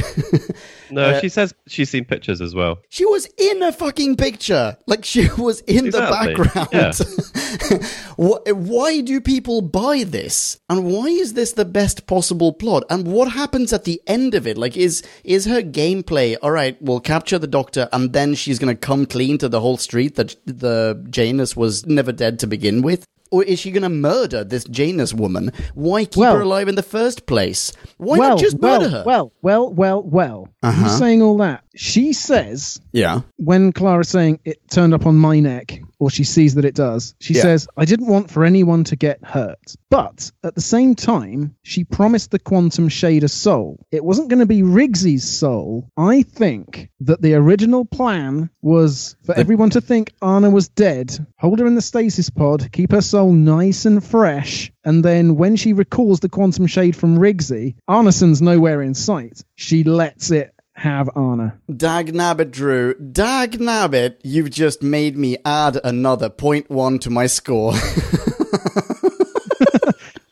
(laughs)
No,
Uh,
she says she's seen pictures as well.
She was in a fucking picture. Like she was in
Exactly.
the background. (laughs) Wh- why do people buy this? And why is this the best possible plot? And what happens at the end of it? Like is is her gameplay, all right, we'll capture the doctor and then she's going to come clean to the whole street that the Janus was never dead to begin with? Or is she going to murder this Janus woman? Why keep
Well-
her alive in the first place? Why
well,
not just
well,
murder her?
well, well, well, well.
Uh-huh.
You saying all that? She says
yeah.
when Clara's saying it turned up on my neck, or she sees that it does, she
Yeah.
says, I didn't want for anyone to get hurt. But at the same time, she promised the quantum shade a soul. It wasn't going to be Rigsy's soul. I think that the original plan was for everyone to think Anna was dead, hold her in the stasis pod, keep her soul nice and fresh, and then when she recalls the quantum shade from Riggsy, Arneson's nowhere in sight. She lets it have Anna.
Dag nabbit, Drew. Dag nabbit, you've just made me add another point one to my score. (laughs)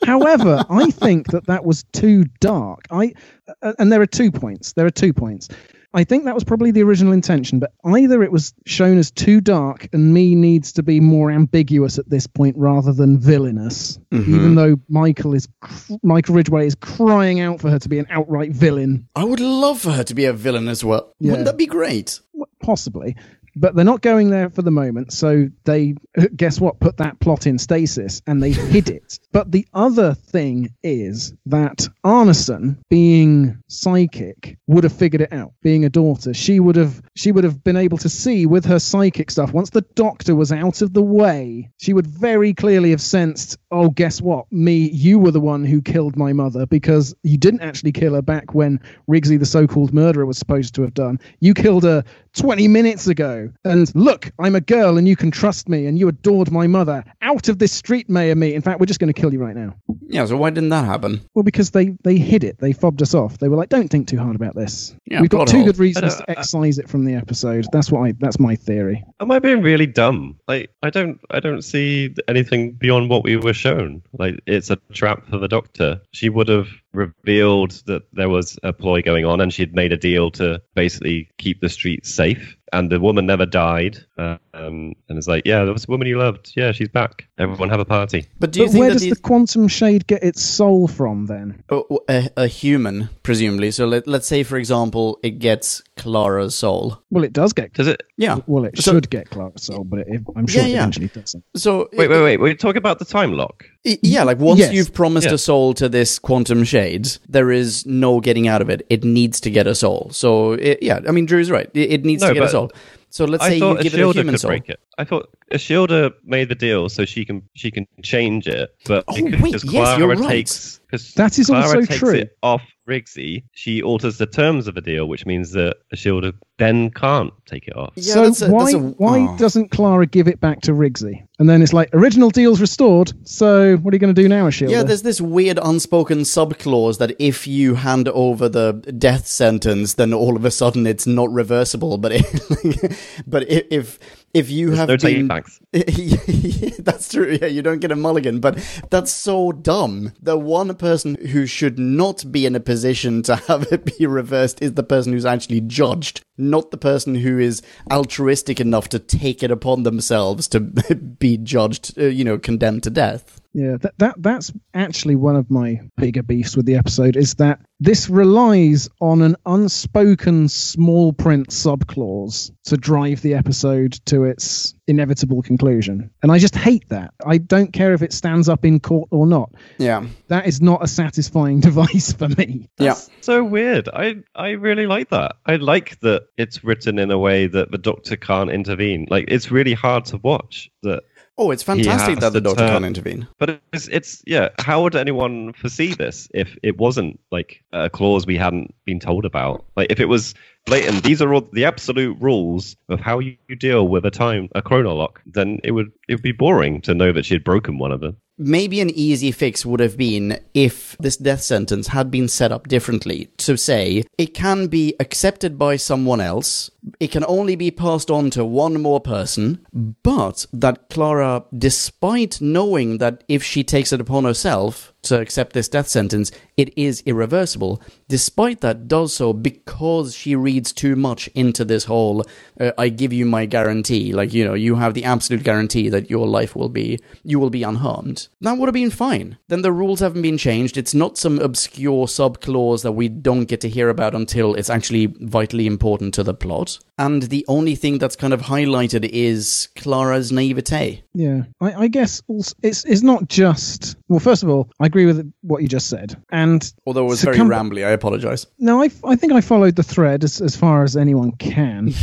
However, I think that that was too dark. I uh, and there are two points. There are two points. I think that was probably the original intention, but either it was shown as too dark and me needs to be more ambiguous at this point rather than villainous. Mm-hmm. Even though Michael is cr- Michael Ridgway is crying out for her to be an outright villain,
I would love for her to be a villain as well.
Yeah.
Wouldn't that be great?
Possibly. But they're not going there for the moment, so they (laughs) guess what? Put that plot in stasis and they hid it. But the other thing is that Arneson, being psychic, would have figured it out. Being a daughter, she would have she would have been able to see with her psychic stuff. Once the doctor was out of the way, she would very clearly have sensed. Oh, guess what? Me, you were the one who killed my mother because you didn't actually kill her back when Rigsy, the so-called murderer, was supposed to have done. You killed her 20 minutes ago. And look, I'm a girl and you can trust me and you adored my mother. Out of this street, Mayor Me. In fact, we're just going to kill you right now.
Yeah, so why didn't that happen?
Well, because they they hid it. They fobbed us off. They were like, "Don't think too hard about this."
Yeah,
We've got
plot
two
hole.
good reasons
uh,
to excise it from the episode. That's what I. That's my theory.
Am I being really dumb? Like I don't I don't see anything beyond what we were shown. Like it's a trap for the doctor. She would have revealed that there was a ploy going on and she'd made a deal to basically keep the streets safe. And the woman never died. Uh, um, and it's like, yeah, there was a woman you loved. Yeah, she's back. Everyone have a party.
But do you
But
think
where does
the,
the quantum shade get its soul from then?
Oh, a, a human, presumably. So let, let's say, for example, it gets Clara's soul.
Well, it does get.
Does it?
Yeah.
Well, it
So-
should get Clara's soul, but it, I'm sure
Yeah,
it eventually doesn't.
So
Wait, wait, wait. We're talking about the time lock.
Yeah, like once
Yes.
you've promised
Yeah.
a soul to this quantum shade, there is no getting out of it. It needs to get a soul. So it, yeah, I mean, Drew's right. It, it needs
No,
to get a
but
soul. So let's
I
say you
thought
give it a
Ashildr
human
could
soul.
break it. I thought Ashildr made the deal so she can she can change it, but
Oh,
because
wait, yes,
Clara
you're right.
takes because
That is
Clara
also
takes
true.
it off Rigsy, she alters the terms of the deal, which means that Ashildr then can't take it off.
Yeah,
so
that's a-
why
that's a-
why
oh.
doesn't Clara give it back to Rigsy? And then it's like original deal's restored. So what are you going to do now, Ashildr?
Yeah, there's this weird unspoken subclause that if you hand over the death sentence, then all of a sudden it's not reversible. But if, (laughs) but if if you
There's
have
no
been,
taking backs. (laughs)
that's true. Yeah, you don't get a mulligan, but that's so dumb. The one person who should not be in a position to have it be reversed is the person who's actually judged, not the person who is altruistic enough to take it upon themselves to (laughs) be judged, uh, you know, condemned to death.
Yeah, that, that that's actually one of my bigger beefs with the episode is that this relies on an unspoken small print subclause to drive the episode to its inevitable conclusion. And I just hate that. I don't care if it stands up in court or not.
Yeah.
That is not a satisfying (laughs) device for me.
Yeah.
So weird. I I really like that. I like that it's written in a way that the Doctor can't intervene. Like it's really hard to watch that.
Oh, it's fantastic that the doctor
turn-
can't intervene.
But it's it's yeah. How would anyone foresee this if it wasn't like a clause we hadn't been told about? Like if it was blatant, these are all the absolute rules of how you, you deal with a time a chronolock. Then it would it would be boring to know that she had broken one of them.
Maybe an easy fix would have been if this death sentence had been set up differently to say it can be accepted by someone else, it can only be passed on to one more person, but that Clara, despite knowing that if she takes it upon herself to accept this death sentence, it is irreversible, despite that does so because she reads too much into this whole uh, I give you my guarantee, like, you know, you have the absolute guarantee that your life will be, you will be unharmed. That would have been fine. Then the rules haven't been changed. It's not some obscure sub clause that we don't get to hear about until it's actually vitally important to the plot. And the only thing that's kind of highlighted is Clara's naivete.
Yeah, I, I guess also, it's it's not just. Well, first of all, I agree with what you just said, and
Although it was very rambly, I apologize.
no, I, I think I followed the thread as, as far as anyone can. (laughs)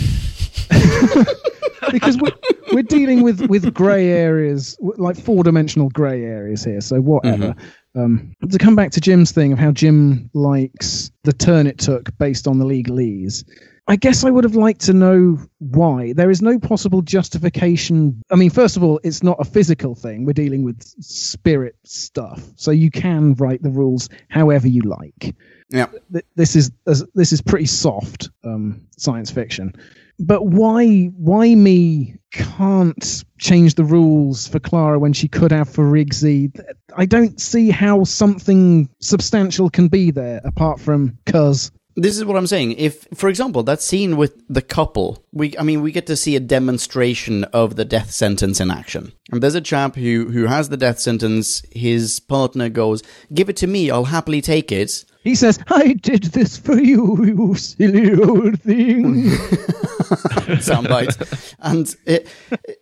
because we're, we're dealing with, with grey areas, like four dimensional grey areas here, so whatever. Um, to come back to Jim's thing of how Jim likes the turn it took based on the legalese, I guess I would have liked to know why. There is no possible justification. I mean, first of all, it's not a physical thing. We're dealing with spirit stuff, so you can write the rules however you like
Yeah.
this is this is pretty soft um, science fiction. But why why me can't change the rules for Clara when she could have for Rigsy? Th- I don't see how something substantial can be there apart from cuz.
This is what I'm saying. If, for example, that scene with the couple, we, I mean, we get to see a demonstration of the death sentence in action. And there's a chap who, who has the death sentence. His partner goes, "Give it to me. I'll happily take it."
He says, "I did this for you, you silly old thing." (laughs)
soundbite. and it,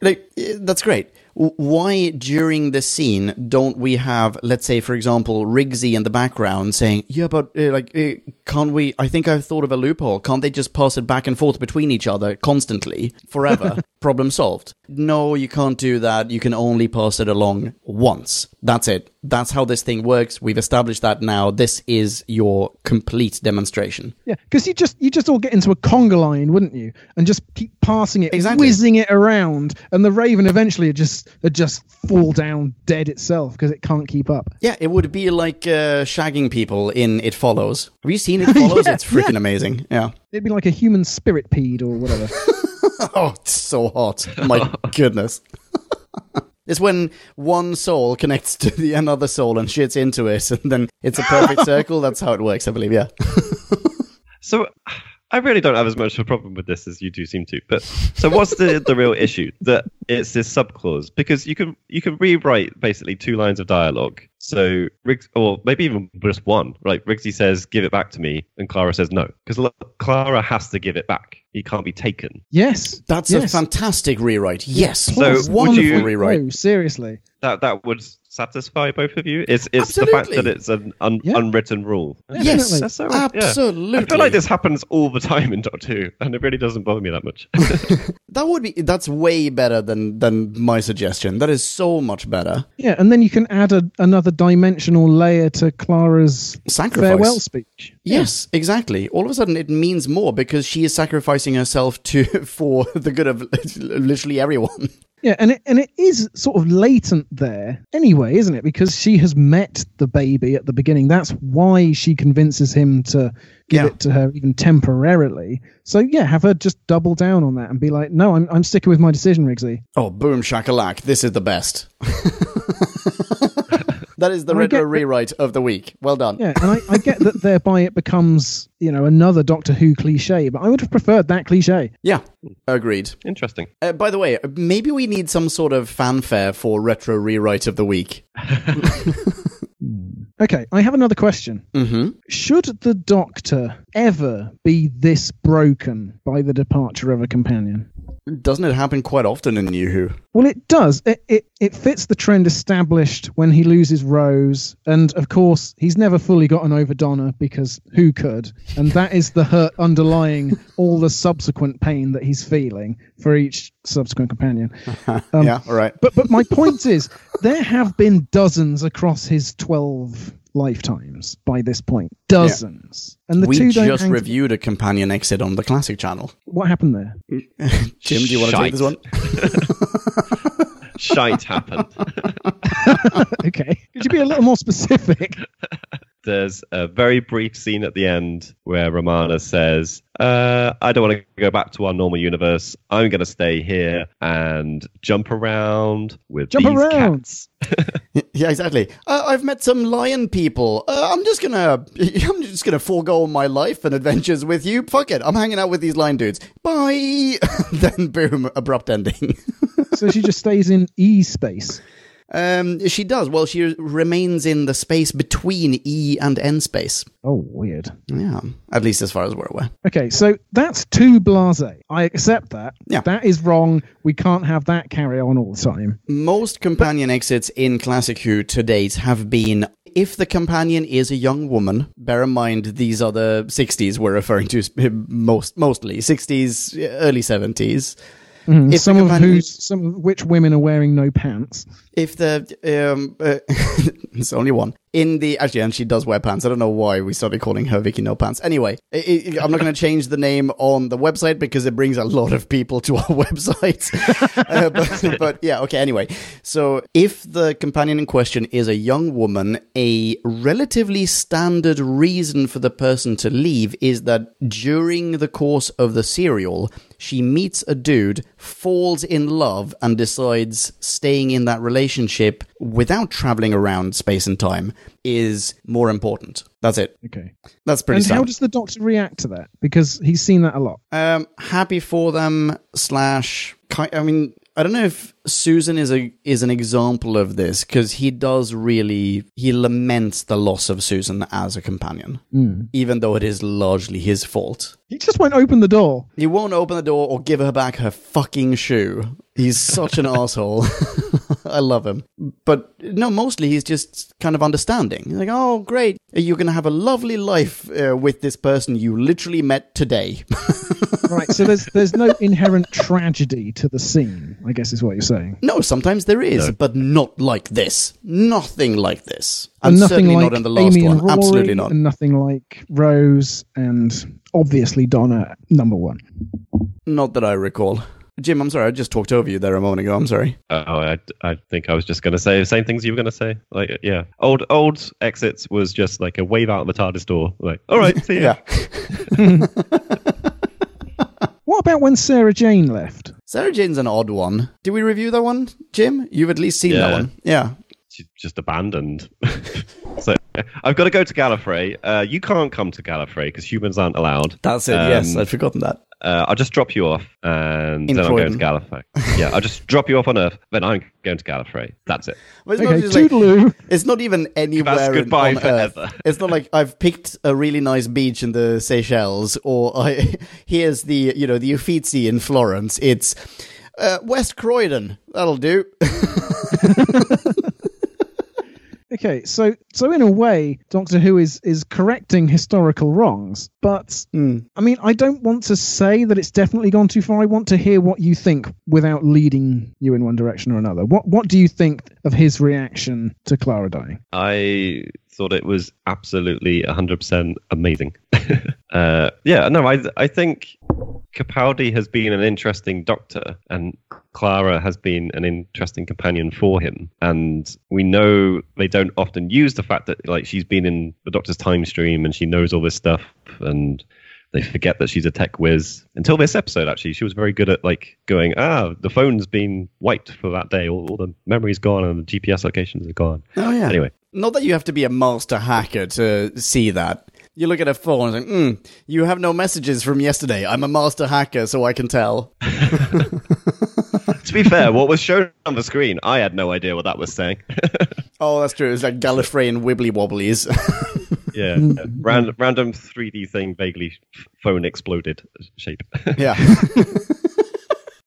like that's great. Why during the scene don't we have, let's say, for example, Rigsy in the background saying, "Yeah, but uh, like, uh, can't we? I think I've thought of a loophole. Can't they just pass it back and forth between each other constantly, forever? (laughs) Problem solved." No, you can't do that. You can only pass it along once. That's it. That's how this thing works. We've established that now. This is your complete demonstration.
Yeah, because you just you just all get into a conga line, wouldn't you? And just keep passing it,
Exactly.
whizzing it around, and the raven eventually just would just fall down dead itself because it can't keep up.
Yeah, it would be like uh, shagging people in It Follows. Have you seen It (laughs) Follows?
Yeah,
it's freaking amazing. Yeah.
It'd be like a human centipede or whatever. (laughs)
Oh, it's so hot. My (laughs) goodness. It's when one soul connects to the another soul and shits into it, and then it's a perfect circle. That's how it works, I believe. Yeah.
So I really don't have as much of a problem with this as you do seem to. But so what's the the real issue? That it's this subclause because you can you can rewrite basically two lines of dialogue. So Riggs, or maybe even just one. Right, Rigsy says, "Give it back to me," and Clara says, "No," because Clara has to give it back. He can't be taken.
yes,
That's a fantastic rewrite. Yes.
So
wonderful
you-
rewrite.
No, seriously.
That that would satisfy both of you. It's it's the fact that it's an un,
Yeah.
unwritten rule.
Yes,
Definitely.
That's so- yeah.
absolutely.
I feel like this happens all the time in Doctor Who, and it really doesn't bother me that much. (laughs)
That would be. That's way better than than my suggestion. That is so much better.
Yeah, and then you can add a, another dimensional layer to Clara's
Sacrifice.
farewell speech.
Yes, exactly. All of a sudden, it means more because she is sacrificing herself to (laughs) for the good of (laughs) literally everyone.
Yeah, and it and it is sort of latent there anyway, isn't it? Because she has met the baby at the beginning. That's why she convinces him to give
Yeah.
it to her even temporarily. So yeah, have her just double down on that and be like, "No, I'm I'm sticking with my decision, Rigsy."
Oh, boom shakalak! This is the best. (laughs) that is the
I
retro
get that-
rewrite of the week. Well done.
Yeah, and I, I get that thereby it becomes you know another Doctor Who cliche, but I would have preferred that cliche.
Yeah, agreed.
Interesting.
Uh, by the way, maybe we need some sort of fanfare for retro rewrite of the week. (laughs)
Okay, I have another question.
Mm-hmm.
Should the Doctor ever be this broken by the departure of a companion?
Doesn't it happen quite often in New Who?
Well, it does. It, it it fits the trend established when he loses Rose, and of course he's never fully gotten over Donna because who could? And that is the hurt underlying all the subsequent pain that he's feeling for each subsequent companion. (laughs) Um,
yeah, all right.
But but my point is, there have been dozens across his twelve lifetimes by this point. Dozens, and the
we
two don't
just
hang-
reviewed a companion exit on the classic channel.
What happened there? (laughs)
Jim, do you want to take this one? (laughs)
Shite happened. (laughs)
okay, could you be a little more specific?
There's a very brief scene at the end where Romana says, uh, I don't want to go back to our normal universe. I'm going to stay here and jump around with
Jump
these
around.
cats. (laughs)
Yeah, exactly. Uh, I've met some lion people. Uh, I'm just gonna, (laughs) I'm just gonna forego my life and adventures with you. Fuck it, I'm hanging out with these lion dudes. Bye. (laughs) then boom, abrupt ending.
so she just stays in E space.
Um, she does. Well, she remains in the space between E and N space.
Oh, weird.
Yeah, at least as far as we're aware.
Okay, so that's too blasé. I accept that.
Yeah.
That is wrong. We can't have that carry on all the time.
Most companion exits in Classic Who to date have been if the companion is a young woman, bear in mind these are the 60s we're referring to (laughs) most mostly 60s, early 70s. If
some of whose, some of which women are wearing no pants.
If the um, uh, (laughs) it's only one in the actually, and she does wear pants. I don't know why we started calling her Vicky No Pants. Anyway, i i I'm not going to change the name on the website because it brings a lot of people to (laughs) our website. (laughs) uh, but, but yeah, okay. Anyway, so if the companion in question is a young woman, a relatively standard reason for the person to leave is that during the course of the serial, she meets a dude, falls in love, and decides staying in that relationship without traveling around space and time is more important. That's it.
Okay.
That's pretty
and how does the doctor react to that? Because he's seen that a lot.
Um, happy for them. Slash, I mean, I don't know if Susan is a is an example of this because he does really he laments the loss of Susan as a companion, hmm. even though it is largely his fault.
He just won't open the door.
He won't open the door or give her back her fucking shoe. He's such an asshole. (laughs) I love him. But no, mostly he's just kind of understanding. He's like, oh, great. You're going to have a lovely life uh, with this person you literally met today. (laughs)
Right. So there's there's no inherent tragedy to the scene. I guess is what you're saying.
No, sometimes there is,
No.
but not like this. Nothing like this.
And
And
nothing
certainly
like
not in the last
Amy
one.
Rory,
Absolutely not.
And nothing like Rose, and obviously Donna, number one.
Not that I recall. Jim, I'm sorry, I just talked over you there a moment ago. I'm sorry.
Oh, I, I think I was just going to say the same things you were going to say. Like, yeah, old old exits was just like a wave out of the TARDIS door. Like, all right, see ya. (laughs)
What about when Sarah Jane left?
Sarah Jane's an odd one. Did we review that one, Jim? You've at least seen that one. Yeah.
She's just abandoned. (laughs) so I've got to go to Gallifrey. Uh, you can't come to Gallifrey because humans aren't allowed.
That's it.
Um,
yes, I'd forgotten that.
Uh, I'll just drop you off, and
In
then I'm going to
Croydon.
Gallifrey. yeah, I'll just drop you off on Earth, then I'm going to Gallifrey. That's it.
But it's,
Okay,
not just like,
toodaloo.
it's not even anywhere in-
goodbye
on Earth. (laughs) It's not like I've picked a really nice beach in the Seychelles, or I, (laughs) here's the you know the Uffizi in Florence. It's uh, West Croydon. That'll do. (laughs)
Okay, so so in a way, Doctor Who is is correcting historical wrongs, but
Hmm.
I mean, I don't want to say that it's definitely gone too far. I want to hear what you think without leading you in one direction or another. What what do you think of his reaction to Clara dying?
I thought it was absolutely 100% amazing. (laughs) uh, yeah, no, I I think Capaldi has been an interesting doctor, and Clara has been an interesting companion for him. And we know they don't often use the fact that like she's been in the Doctor's time stream and she knows all this stuff, and they forget that she's a tech whiz. Until this episode, actually, she was very good at like going, ah, the phone's been wiped for that day, all, all the memory's gone, and the GPS locations are gone.
Oh yeah.
Anyway.
Not that you have to be a master hacker to see that. You look at a phone and think, mm, you have no messages from yesterday. I'm a master hacker, so I can tell. (laughs)
to be fair, what was shown on the screen, I had no idea what that was saying. (laughs)
Oh, that's true. It was like Gallifreyan wibbly wobblies. (laughs)
yeah, Ran- random 3D thing, vaguely phone exploded shape.
yeah.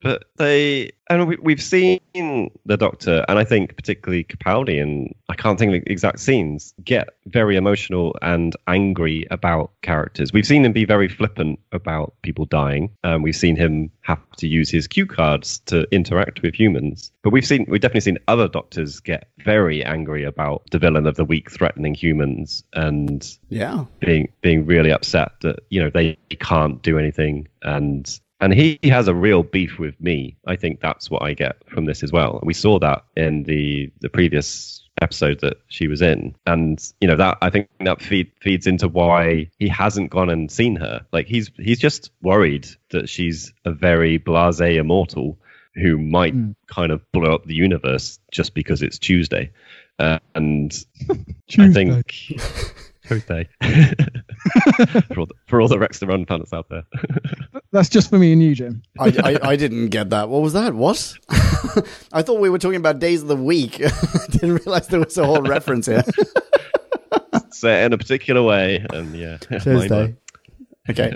But they, and we, we've seen the Doctor, and I think particularly Capaldi, and I can't think of the exact scenes, get very emotional and angry about characters. We've seen him be very flippant about people dying. Um, we've seen him have to use his cue cards to interact with humans. But we've seen, we've definitely seen other Doctors get very angry about the villain of the week threatening humans and
Yeah.
being being really upset that you know they can't do anything and and he has a real beef with me. I think that's what i get from this as well. We saw that in the the previous episode that she was in. And you know that i think that feed, feeds into why he hasn't gone and seen her. Like he's he's just worried that she's a very blasé immortal who might kind of blow up the universe just because it's tuesday. Uh, and (laughs) I think Tuesday (laughs) (laughs) (laughs) for, all the, for all the Rex the Runt fans out there.
That's just for me and you, Jim.
I, I, I didn't get that. What was that? What? (laughs) I thought we were talking about days of the week. (laughs) didn't realize there was a whole reference here.
Say it in a particular way, and yeah, mine
Tuesday. Okay.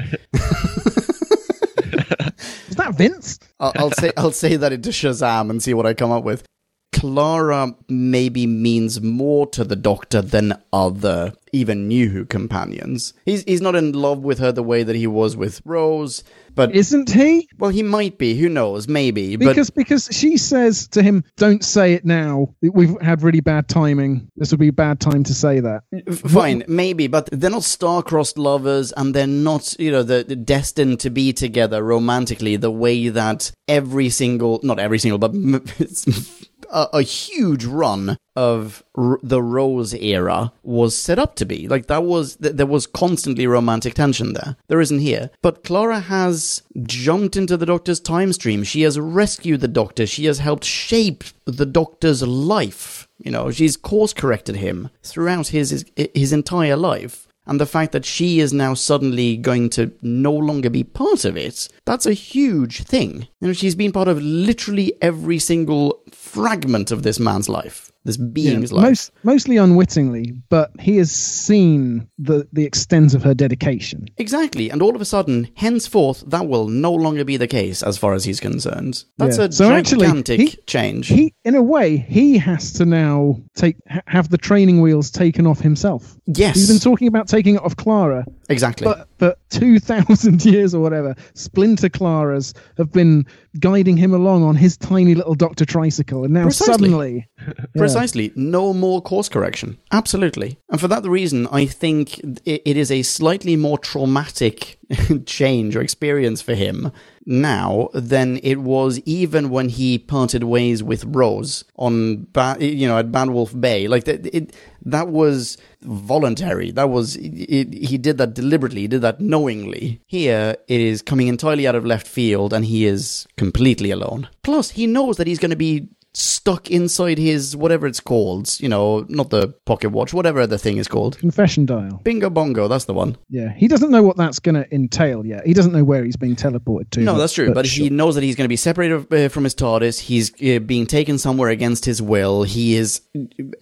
Is that Vince?
I'll, I'll say I'll say that into Shazam and see what I come up with. Clara maybe means more to the Doctor than other, even new Who companions. He's he's not in love with her the way that he was with Rose, but
Isn't he?
well, he might be. Who knows? Maybe, but
Because because she says to him, "Don't say it now. We've had really bad timing. This would be a bad time to say that."
Fine, maybe, but they're not star-crossed lovers, and they're not, you know, the, destined to be together romantically the way that every single, not every single, but (laughs) a, a huge run of r- the Rose era was set up to be. Like that was, th- there was constantly romantic tension there. There isn't here. But Clara has jumped into the Doctor's time stream. She has rescued the Doctor. She has helped shape the Doctor's life. You know, she's course corrected him throughout his, his his entire life. And the fact that she is now suddenly going to no longer be part of it, that's a huge thing. You know, she's been part of literally every single fragment of this man's life. this being's
Yeah,
life.
Most, mostly unwittingly, but he has seen the, the extent of her dedication.
Exactly, and all of a sudden, henceforth, that will no longer be the case as far as he's concerned. That's
Yeah.
a
So actually,
gigantic
he-
change.
He, in a way, he has to now take have the training wheels taken off himself.
yes,
He's been talking about taking it off Clara,
exactly.
but for two thousand (laughs) years or whatever, Splinter Claras have been guiding him along on his tiny little Doctor tricycle, and now
Precisely.
suddenly, (laughs)
Precisely. No more course correction. Absolutely. And for that reason, I think it is a slightly more traumatic (laughs) change or experience for him now than it was even when he parted ways with Rose on, ba- you know, at Bad Wolf Bay. Like that, it, that was voluntary. That was it, he did that deliberately. He did that knowingly. Here, it is coming entirely out of left field, and he is completely alone. Plus, he knows that he's going to be stuck inside his whatever it's called. You know, not the pocket watch, whatever the thing is called.
confession dial.
Bingo bongo, that's the one.
Yeah, he doesn't know what that's going to entail yet. He doesn't know where he's being teleported to.
No, that's true. But, he
sure.
knows that he's going to be separated uh, from his TARDIS. He's uh, being taken somewhere against his will. He is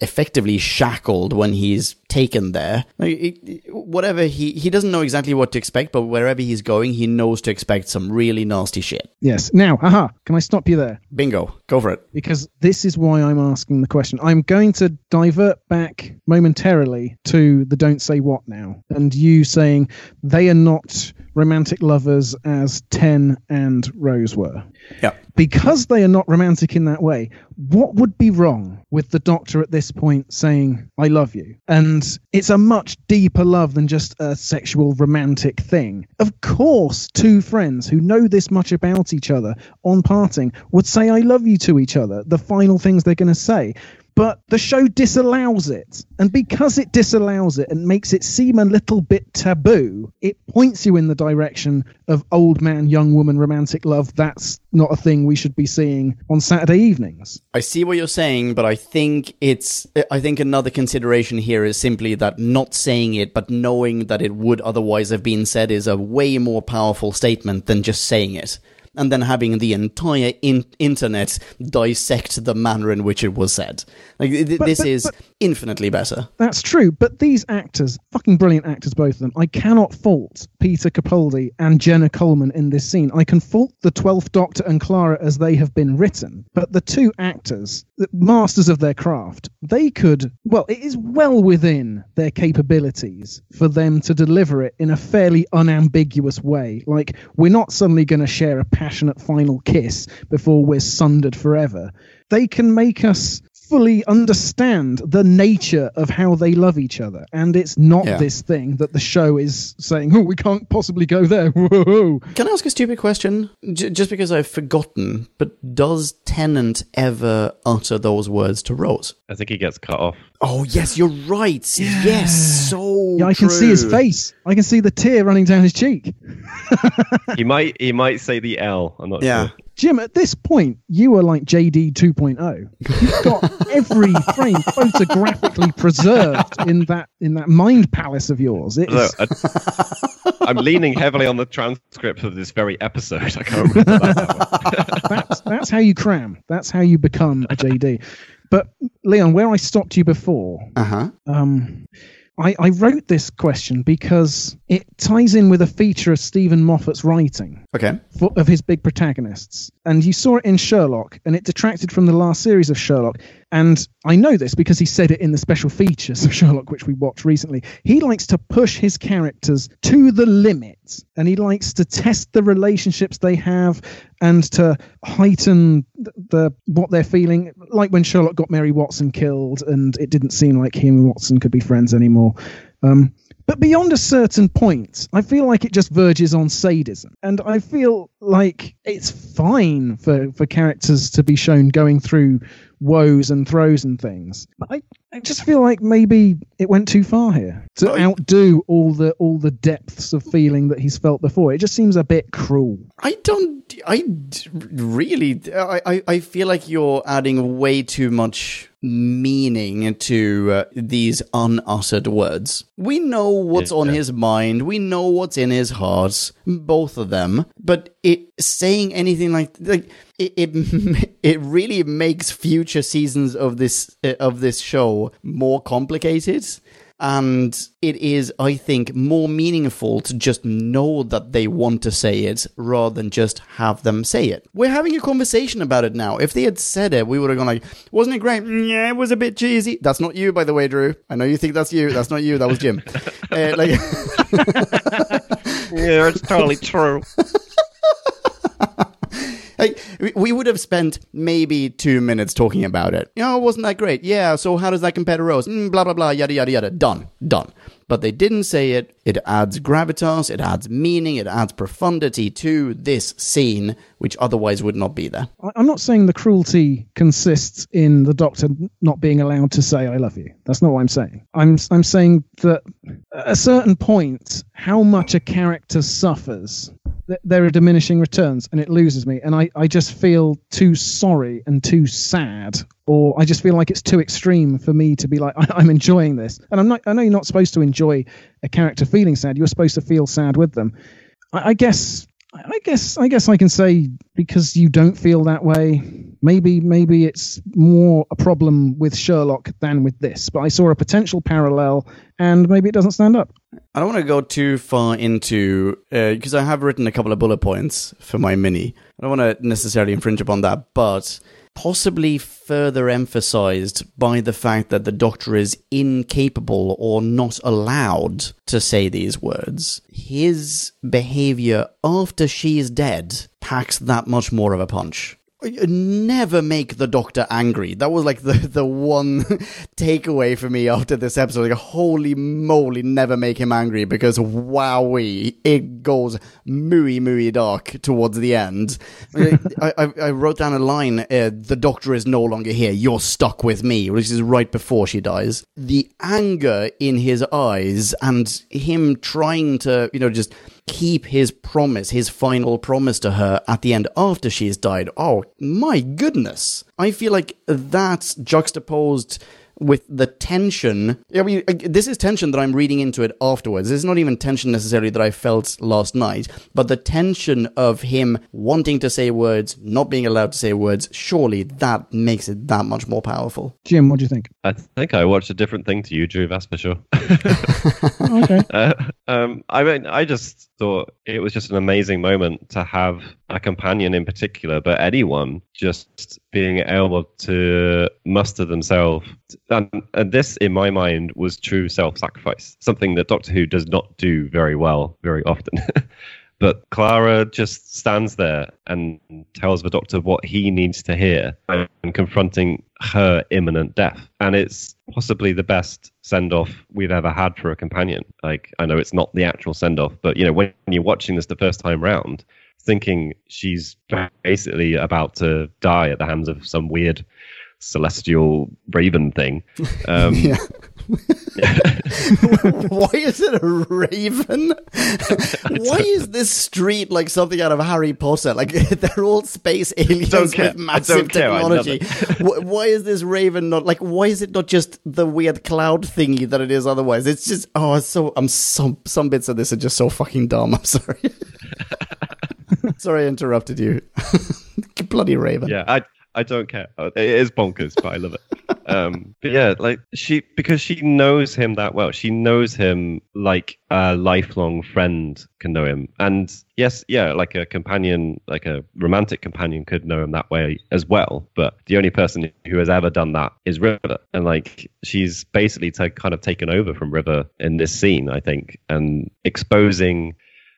effectively shackled when he's taken there. Like, it- it- whatever he he doesn't know exactly what to expect, but wherever he's going, he knows to expect some really nasty shit.
Yes. Now, haha, can I stop you there?
Bingo, go for it.
because this is why I'm asking the question. I'm going to divert back momentarily to the don't say what now, and you saying they are not romantic lovers as Ten and Rose were.
Yeah.
Because they are not romantic in that way, what would be wrong with the doctor at this point saying, I love you? And it's a much deeper love than just a sexual romantic thing. Of course, two friends who know this much about each other on parting would say, I love you to each other, the final things they're going to say. But the show disallows it. And because it disallows it and makes it seem a little bit taboo, it points you in the direction of old man, young woman romantic love. That's not a thing we should be seeing on Saturday evenings.
I see what you're saying, but I think it's. I think another consideration here is simply that not saying it, but knowing that it would otherwise have been said, is a way more powerful statement than just saying it. And then having the entire in- internet dissect the manner in which it was said. Like th-
But-
this
but-
is
but-
infinitely better.
That's true, but these actors, fucking brilliant actors, both of them, I cannot fault Peter Capaldi and Jenna Coleman in this scene. I can fault the Twelfth Doctor and Clara as they have been written, but the two actors, masters of their craft, they could, well, it is well within their capabilities for them to deliver it in a fairly unambiguous way. Like, we're not suddenly going to share a passionate final kiss before we're sundered forever. They can make us fully understand the nature of how they love each other. And it's not
Yeah.
this thing that the show is saying, oh, we can't possibly go there. (laughs) Whoa.
Can I ask a stupid question? J- just because I've forgotten, but does Tennant ever utter those words to Rose?
I think he gets cut off.
Oh yes, you're right. Yes, so
Yeah, I can see his face. I can see the tear running down his cheek. (laughs)
He might he might say the L. I'm not
Yeah.
sure.
Jim, at this point, you are like JD 2.0. You've got every frame (laughs) photographically preserved in that in that mind palace of yours. It
So,
is,
I, I'm leaning heavily on the transcript of this very episode. I can't remember that. (laughs)
that's that's how you cram. That's how you become a JD. But Leon, where I stopped you before,
Uh huh.
um, I, I wrote this question because it ties in with a feature of Steven Moffat's writing
Okay.
for, of his big protagonists. And you saw it in Sherlock, and it detracted from the last series of Sherlock. And I know this because he said it in the special features of Sherlock, which we watched recently. He likes to push his characters to the limit, and he likes to test the relationships they have and to heighten the, the what they're feeling. Like when Sherlock got Mary Watson killed, and it didn't seem like him and Watson could be friends anymore. Um, but beyond a certain point, I feel like it just verges on sadism. And I feel like it's fine for, for characters to be shown going through woes and throes and things. But I, I just feel like maybe it went too far here to outdo all the all the depths of feeling that he's felt before. It just seems a bit cruel.
I don't. I really. I. I feel like you're adding way too much meaning to uh, these unuttered words. We know what's on
Yeah.
his mind, we know what's in his heart, both of them, but it saying anything like like it it, (laughs) it really makes future seasons of this uh, of this show more complicated and it is, I think, more meaningful to just know that they want to say it rather than just have them say it. We're having a conversation about it now. If they had said it, we would have gone like, "Wasn't it great? "Mm, Yeah, it was a bit cheesy." That's not you, by the way, Drew. I know you think that's you. That's not you. That was Jim. (laughs) uh, like,
Yeah, it's totally true. (laughs)
Like, we- would have spent maybe two minutes talking about it. You know, wasn't that great? Yeah, so how does that compare to Rose? Mm, blah, blah, blah, yada, yada, yada. Done. Done. But they didn't say it. It adds gravitas, it adds meaning, it adds profundity to this scene, which otherwise would not be there.
I'm not saying the cruelty consists in the doctor not being allowed to say "I love you." That's not what I'm saying. I'm I'm saying that at a certain point, how much a character suffers, th- there are diminishing returns, and it loses me. And I I just feel too sorry and too sad, or I just feel like it's too extreme for me to be like (laughs) I, I'm enjoying this. And I'm not. I know you're not supposed to enjoy a character feeling sad. You're supposed to feel sad with them. I, I guess I guess I guess I can say because you don't feel that way. Maybe maybe it's more a problem with Sherlock than with this. But I saw a potential parallel, and maybe it doesn't stand up.
I don't want to go too far into uh, because I have written a couple of bullet points for my mini. I don't want to necessarily infringe upon that, but possibly further emphasized by the fact that the Doctor is incapable or not allowed to say these words. His behavior after she is dead packs that much more of a punch. Never make the doctor angry. That was like the, the one (laughs) takeaway for me after this episode. Like, holy moly, never make him angry because wowee, it goes mooey mooey dark towards the end. I, I, I wrote down a line, uh, the doctor is no longer here, you're stuck with me, which is right before she dies. The anger in his eyes and him trying to, you know, just keep his promise, his final promise to her at the end after she's died. Oh my goodness. I feel like that's juxtaposed with the tension. I mean, this is tension that I'm reading into it afterwards. This is not even tension necessarily that I felt last night, but the tension of him wanting to say words, not being allowed to say words, surely that makes it that much more powerful.
Jim, what do you think?
I think I watched a different thing to you, Drew. That's for sure. (laughs)
Okay. (laughs)
Uh, um, I mean, I just thought it was just an amazing moment to have a companion in particular, but anyone just being able to muster themselves. And, and this, in my mind, was true self-sacrifice, something that Doctor Who does not do very well, very often. (laughs) But Clara just stands there and tells the doctor what he needs to hear and confronting her imminent death. And it's possibly the best send off we've ever had for a companion. Like, I know it's not the actual send off, but you know, when you're watching this the first time round, thinking she's basically about to die at the hands of some weird celestial raven thing. (laughs) Um,
Yeah. (laughs) Why is it a raven? Why is this street like something out of Harry Potter? Like (laughs) they're all space aliens with massive
don't care. I love
technology. Why is this raven not like? Why is it not just the weird cloud thingy that it is otherwise? It's just oh, it's so I'm some some bits of this are just so fucking dumb. I'm sorry. (laughs) sorry, I interrupted you. Bloody raven.
Yeah, I I don't care. It is bonkers, but I love it. Um, but yeah, like she because she knows him that well. She knows him like a lifelong friend can know him. And yes, yeah, like a companion, like a romantic companion could know him that way as well. But the only person who has ever done that is River. And like she's basically ta- kind of taken over from River in this scene, I think, and exposing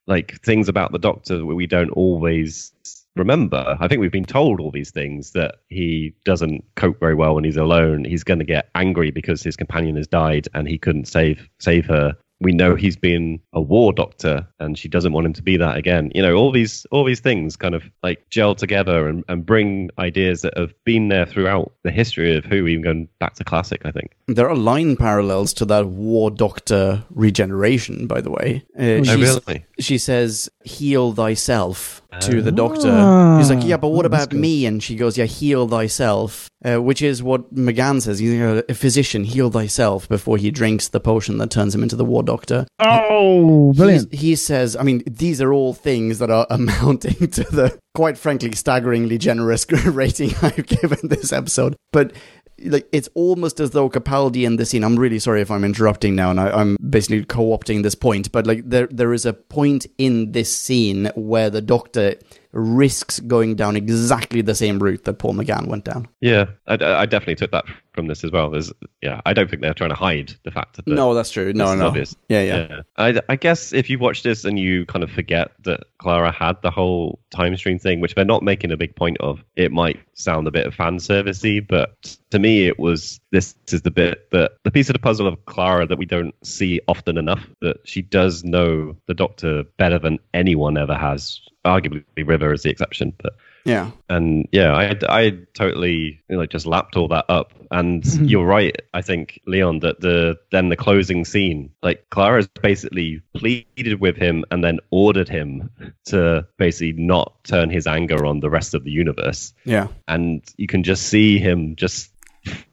like things about the Doctor that we don't always remember. I think we've been told all these things that he doesn't cope very well when he's alone. He's going to get angry because his companion has died and he couldn't save save her. We know he's been a war doctor and she doesn't want him to be that again. You know, all these all these things kind of like gel together and, and bring ideas that have been there throughout the history of Who, even going back to classic. I think.
There are line parallels to that War Doctor regeneration, by the way. Uh,
Oh, really?
She says, "Heal thyself." To the doctor,
Ah.
he's like, "Yeah, but what
Oh,
about
good.
me?" And she goes, "Yeah, heal thyself," uh, which is what McGann says. He's a, a physician, heal thyself before he drinks the potion that turns him into the War Doctor.
Oh, brilliant.
He's- he says, I mean, these are all things that are (laughs) amounting to the quite frankly staggeringly generous (laughs) rating I've given this episode. But like, it's almost as though Capaldi in this scene. I'm really sorry if I'm interrupting now, and I, I'm basically co-opting this point. But like, there there is a point in this scene where the Doctor risks going down exactly the same route that Paul McGann went down.
Yeah, I, I definitely took that from this as well. There's, yeah, I don't think they're trying to hide the fact that
no, that's true. No, no.
obvious.
Yeah, yeah.
I, I guess if you watch this and you kind of forget that Clara had the whole time stream thing, which they're not making a big point of, it might sound a bit of fan servicey, but to me, it was this is the bit that the piece of the puzzle of Clara that we don't see often enough. That she does know the Doctor better than anyone ever has. Arguably, River is the exception, but
Yeah.
and yeah, I I totally you know, just lapped all that up. And mm-hmm. you're right, I think Leon that the then the closing scene, like Clara's basically pleaded with him and then ordered him to basically not turn his anger on the rest of the universe,
Yeah.
and you can just see him just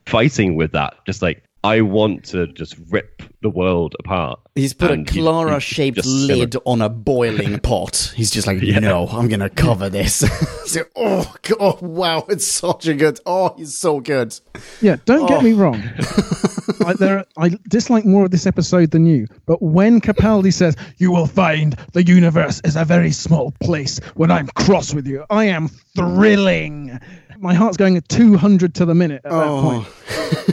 fighting with that, just like. I want to just rip the world apart.
He's put a
you- you
Clara shaped lid on a boiling (laughs) pot. He's just like, no, I'm going to cover this. (laughs) So, oh, God, oh, wow. It's such a good. Oh, he's so good.
Yeah, don't get
Oh.
me wrong. (laughs) I, there, I dislike more of this episode than you. But when Capaldi says, "You will find the universe is a very small place," when I'm cross with you, I am thrilling. My heart's going at 200 to the minute at that oh. point.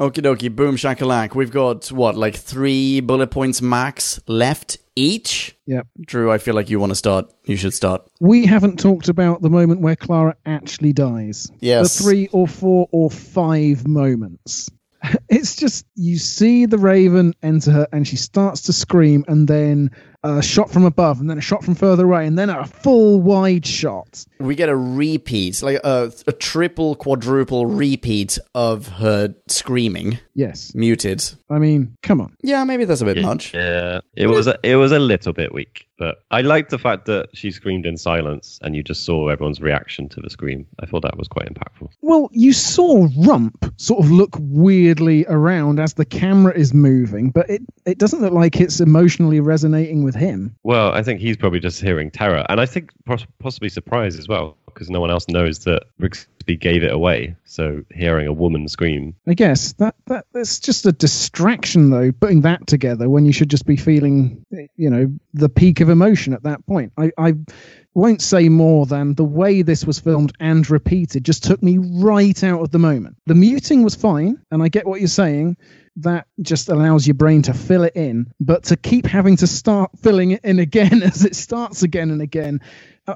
Okie dokie, boom shakalak. We've got, what, like three bullet points max left each?
Yep.
Drew, I feel like you want to start. You should start.
We haven't talked about the moment where Clara actually dies.
Yes.
The three or four or five moments. (laughs) It's just you see the raven enter her and she starts to scream, and then a shot from above, and then a shot from further away, and then a full wide shot.
We get a repeat, like a, a triple, quadruple repeat of her screaming,
Yes.
muted.
I mean, come on.
Yeah, maybe that's a bit much.
Yeah, it was a, it was a little bit weak, but I liked the fact that she screamed in silence and you just saw everyone's reaction to the scream. I thought that was quite impactful.
Well, you saw Rump sort of look weirdly around as the camera is moving, but it, it doesn't look like it's emotionally resonating with him.
Well, I think he's probably just hearing terror, and I think possibly surprise as well because no one else knows that Rigsy gave it away. So hearing a woman scream,
I guess that that that's just a distraction, though. Putting that together when you should just be feeling, you know, the peak of emotion at that point. I, I won't say more than the way this was filmed and repeated just took me right out of the moment. The muting was fine, and I get what you're saying. That just allows your brain to fill it in, but to keep having to start filling it in again (laughs) as it starts again and again,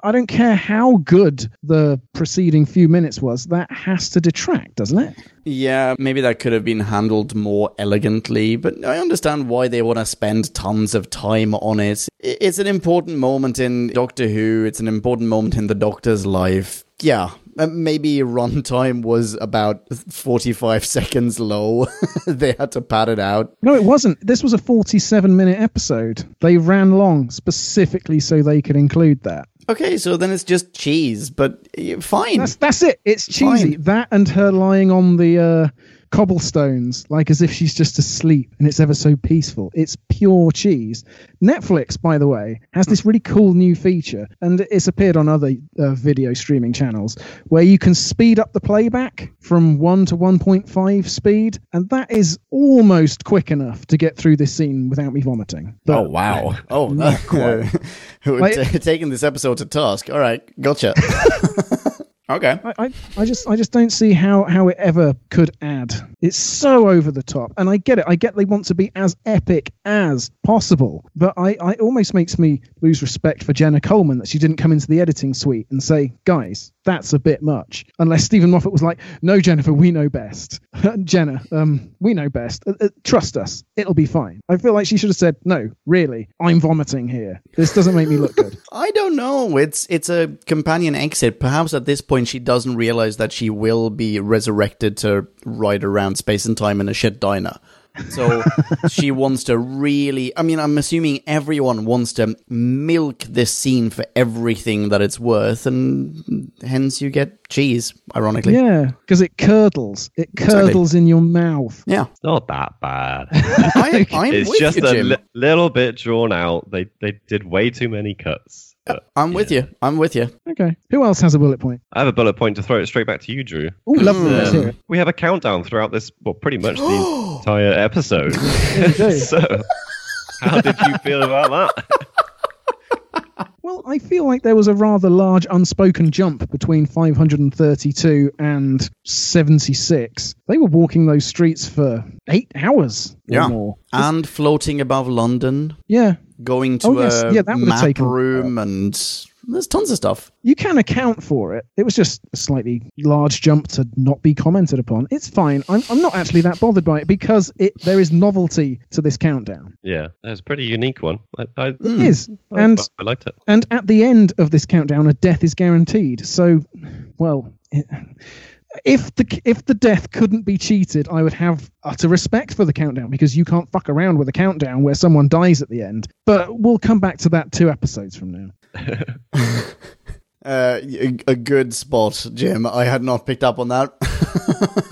I- don't care how good the preceding few minutes was. That has to detract, doesn't it?
Yeah, maybe that could have been handled more elegantly, but I understand why they want to spend tons of time on it. It's an important moment in Doctor Who, it's an important moment in the Doctor's life. Yeah, maybe runtime was about 45 seconds low. (laughs) they had to pad it out.
No, it wasn't. This was a 47 minute episode. They ran long specifically so they could include that.
Okay, so then it's just cheese, but uh, fine.
That's that's it. It's cheesy.
Fine.
That and her lying on the uh, cobblestones like as if she's just asleep and it's ever so peaceful. It's pure cheese. Netflix, by the way, has this really cool new feature and it's appeared on other uh, video streaming channels where you can speed up the playback from 1 to 1.5 speed and that is almost quick enough to get through this scene without me vomiting. But
Oh wow! Oh,
Not (laughs) quite.
We're
Like-
ta- taking this episode to task. All right, gotcha. (laughs) Okay.
I, I, I just I just don't see how how it ever could add. It's so over the top, and I get it. I get they want to be as epic as possible, but I, I it almost makes me lose respect for Jenna Coleman that she didn't come into the editing suite and say, guys, that's a bit much. Unless Steven Moffat was like, no, Jennifer, we know best. (laughs) Jenna, um, we know best. Uh, uh, trust us, it'll be fine. I feel like she should have said, no, really, I'm vomiting here. This doesn't make me look good. (laughs)
I don't know. It's it's a companion exit. Perhaps at this point she doesn't realize that she will be resurrected to ride around space and time in a shit diner. So (laughs) she wants to really. I mean, I'm assuming everyone wants to milk this scene for everything that it's worth, and hence you get cheese. Ironically,
Yeah, because it curdles. It curdles in your mouth.
yeah.
It's not that bad. (laughs)
I, I'm
it's
with
just
you,
a li- little bit drawn out. They they did way too many cuts. But
I'm with you. I'm with you.
Okay. Who else has a bullet point?
I have a bullet point to throw it straight back to you, Drew.
Oh, lovely. Let's hear um, it.
We have a countdown throughout this, well, pretty much the (gasps) entire episode. (laughs) so, how did you feel about that?
Well, I feel like there was a rather large unspoken jump between 532 and 76. They were walking those streets for eight hours
Yeah.
more.
And floating above London,
Yeah.
going oh, to
Oh, yes.
a
Yeah,
map
taken-
room, and there's tons of stuff.
You can account for it. It was just a slightly large jump to not be commented upon. It's fine. I'm, I'm not actually that bothered by it because it there is novelty to this countdown.
Yeah, that was a pretty unique one. I, I,
It hmm. is.
I-
And
I liked it.
And at the end of this countdown, a death is guaranteed. So, well, it- if the if the death couldn't be cheated, I would have utter respect for the countdown because you can't fuck around with a countdown where someone dies at the end. But we'll come back to that two episodes from now. (laughs)
Uh, a, a good spot, Jim. I had not picked up on that. (laughs)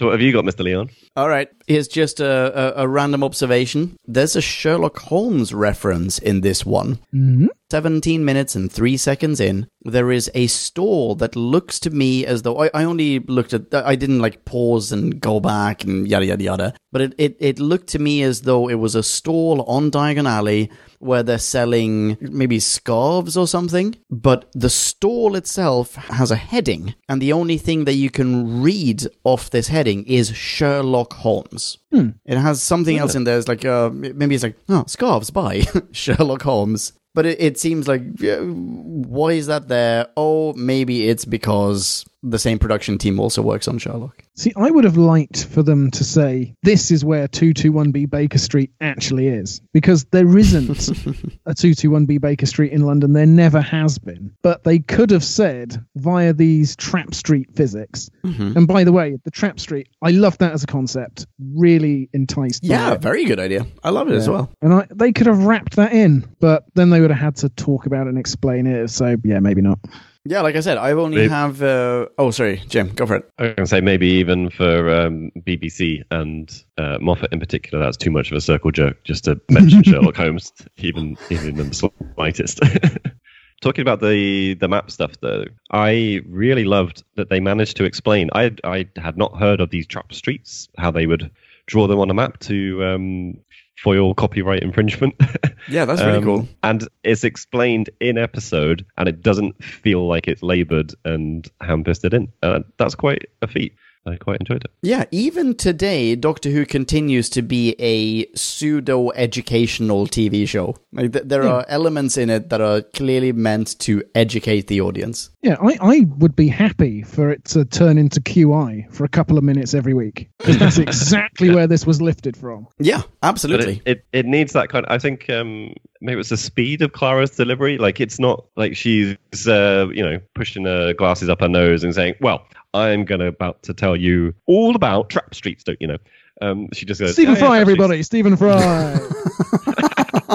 So, what have you got, Mr. Leon?
All right. Here's just a, a, a random observation. There's a Sherlock Holmes reference in this one.
Mm-hmm.
17 minutes and 3 seconds in, there is a stall that looks to me as though I, I only looked at, I didn't like pause and go back and yada yada yada, but it, it, it looked to me as though it was a stall on Diagon Alley where they're selling maybe scarves or something, but the stall itself has a heading, and the only thing that you can read off this heading is Sherlock Holmes. It has something else in there. It's like uh, maybe it's like oh scarves by (laughs) Sherlock Holmes. But it, it seems like yeah, why is that there? Oh, maybe it's because the same production team also works on Sherlock.
See, I would have liked for them to say this is where 221B Baker Street actually is because there isn't (laughs) a 221B Baker Street in London. There never has been. But they could have said via these Trap Street physics. Mm-hmm. And by the way, the Trap Street, I love that as a concept. Really enticed.
Yeah, very good idea. I love it as well.
And I, they could have wrapped that in, but then they would have had to talk about it and explain it. So yeah, maybe not.
Yeah, like I said, I only
Maybe-
have. Uh, oh, sorry, Jim, go for it.
I was going to say maybe even for um, BBC and uh, Moffat in particular, that's too much of a circle jerk just to mention (laughs) Sherlock Holmes, even even in the slightest. (laughs) Talking about the the map stuff, though, I really loved that they managed to explain. I I had not heard of these trap streets, how they would draw them on a map to um, foil copyright infringement. (laughs)
Yeah, that's really
Um,
cool.
And it's explained in episode, and it doesn't feel like it's laboured and ham-fisted in. Uh, that's quite a feat. I quite enjoyed it.
Yeah, even today, Doctor Who continues to be a pseudo educational TV show. Like, th- there are elements in it that are clearly meant to educate the audience.
Yeah, I, I would be happy for it to turn into QI for a couple of minutes every week because that's (laughs) exactly where this was lifted from.
Yeah, absolutely.
it, it, it needs that kind I think um, maybe it's the speed of Clara's delivery. Like, it's not like she's, uh, you know, pushing her glasses up her nose and saying, well, I'm going to about to tell you all about trap streets, don't you know? Um, she just goes,
Stephen
"Yeah, yeah,
Fry,
streets."
everybody, Stephen Fry. (laughs)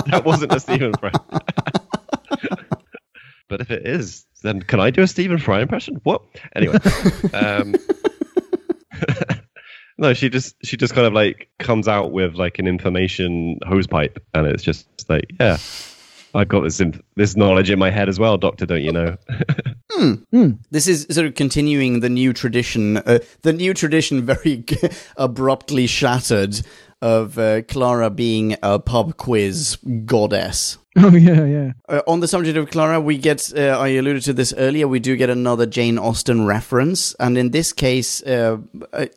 that wasn't a Stephen Fry. (laughs) but if it is, then can I do a Stephen Fry impression? What? Anyway, um, (laughs) no, she just she just kind of like comes out with like an information hose pipe, and it's just like, yeah, I've got this in, this knowledge in my head as well, Doctor. Don't you know? (laughs)
This is sort of continuing the new tradition, uh, the new tradition very (laughs) abruptly shattered of uh, Clara being a pub quiz goddess. (laughs)
Oh yeah, yeah.
Uh, on the subject of Clara, we get, uh, I alluded to this earlier, we do get another Jane Austen reference. And in this case, uh, uh,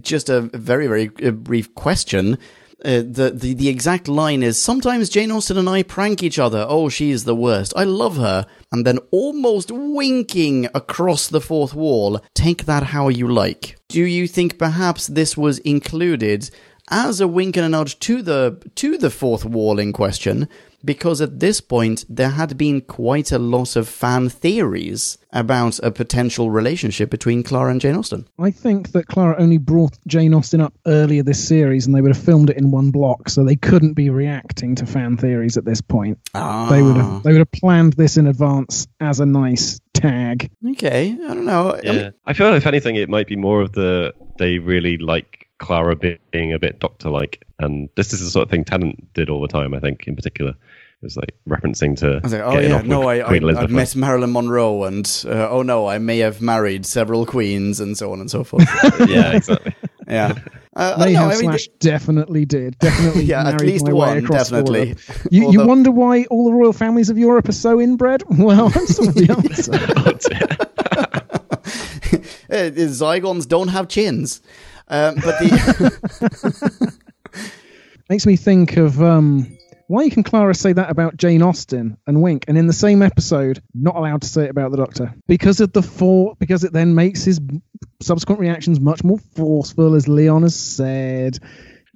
just a very, very uh, brief question. Uh, the, the the exact line is sometimes Jane Austen and I prank each other. Oh, she is the worst. I love her. And then almost winking across the fourth wall, take that how you like. Do you think perhaps this was included as a wink and a nudge to the to the fourth wall in question? Because at this point there had been quite a lot of fan theories about a potential relationship between Clara and Jane Austen.
I think that Clara only brought Jane Austen up earlier this series, and they would have filmed it in one block, so they couldn't be reacting to fan theories at this point.
Ah,
They would have they would have planned this in advance as a nice tag.
Okay, I don't know. I
Yeah,
mean,
I feel if anything, it might be more of the they really like Clara being a bit Doctor-like, and this is the sort of thing Tennant did all the time. I think, in particular, it was like referencing to.
I was like, oh yeah, no, I, I,
Queen
I've met Marilyn Monroe, and uh, oh no, I may have married several queens, and so on and so forth. (laughs)
yeah, exactly.
yeah, (laughs) uh, I
They
know, I mean,
slash definitely did. (laughs) Definitely
Yeah, at least one, definitely.
Europe. You, you
Although-
wonder why all the royal families of Europe are so inbred? Well, that's sort of the answer.
uh, the Zygons don't have chins. Um, but the
Makes me think of um, why can Clara say that about Jane Austen and wink, and in the same episode, not allowed to say it about the Doctor because of the four. Because it then makes his subsequent reactions much more forceful, as Leon has said.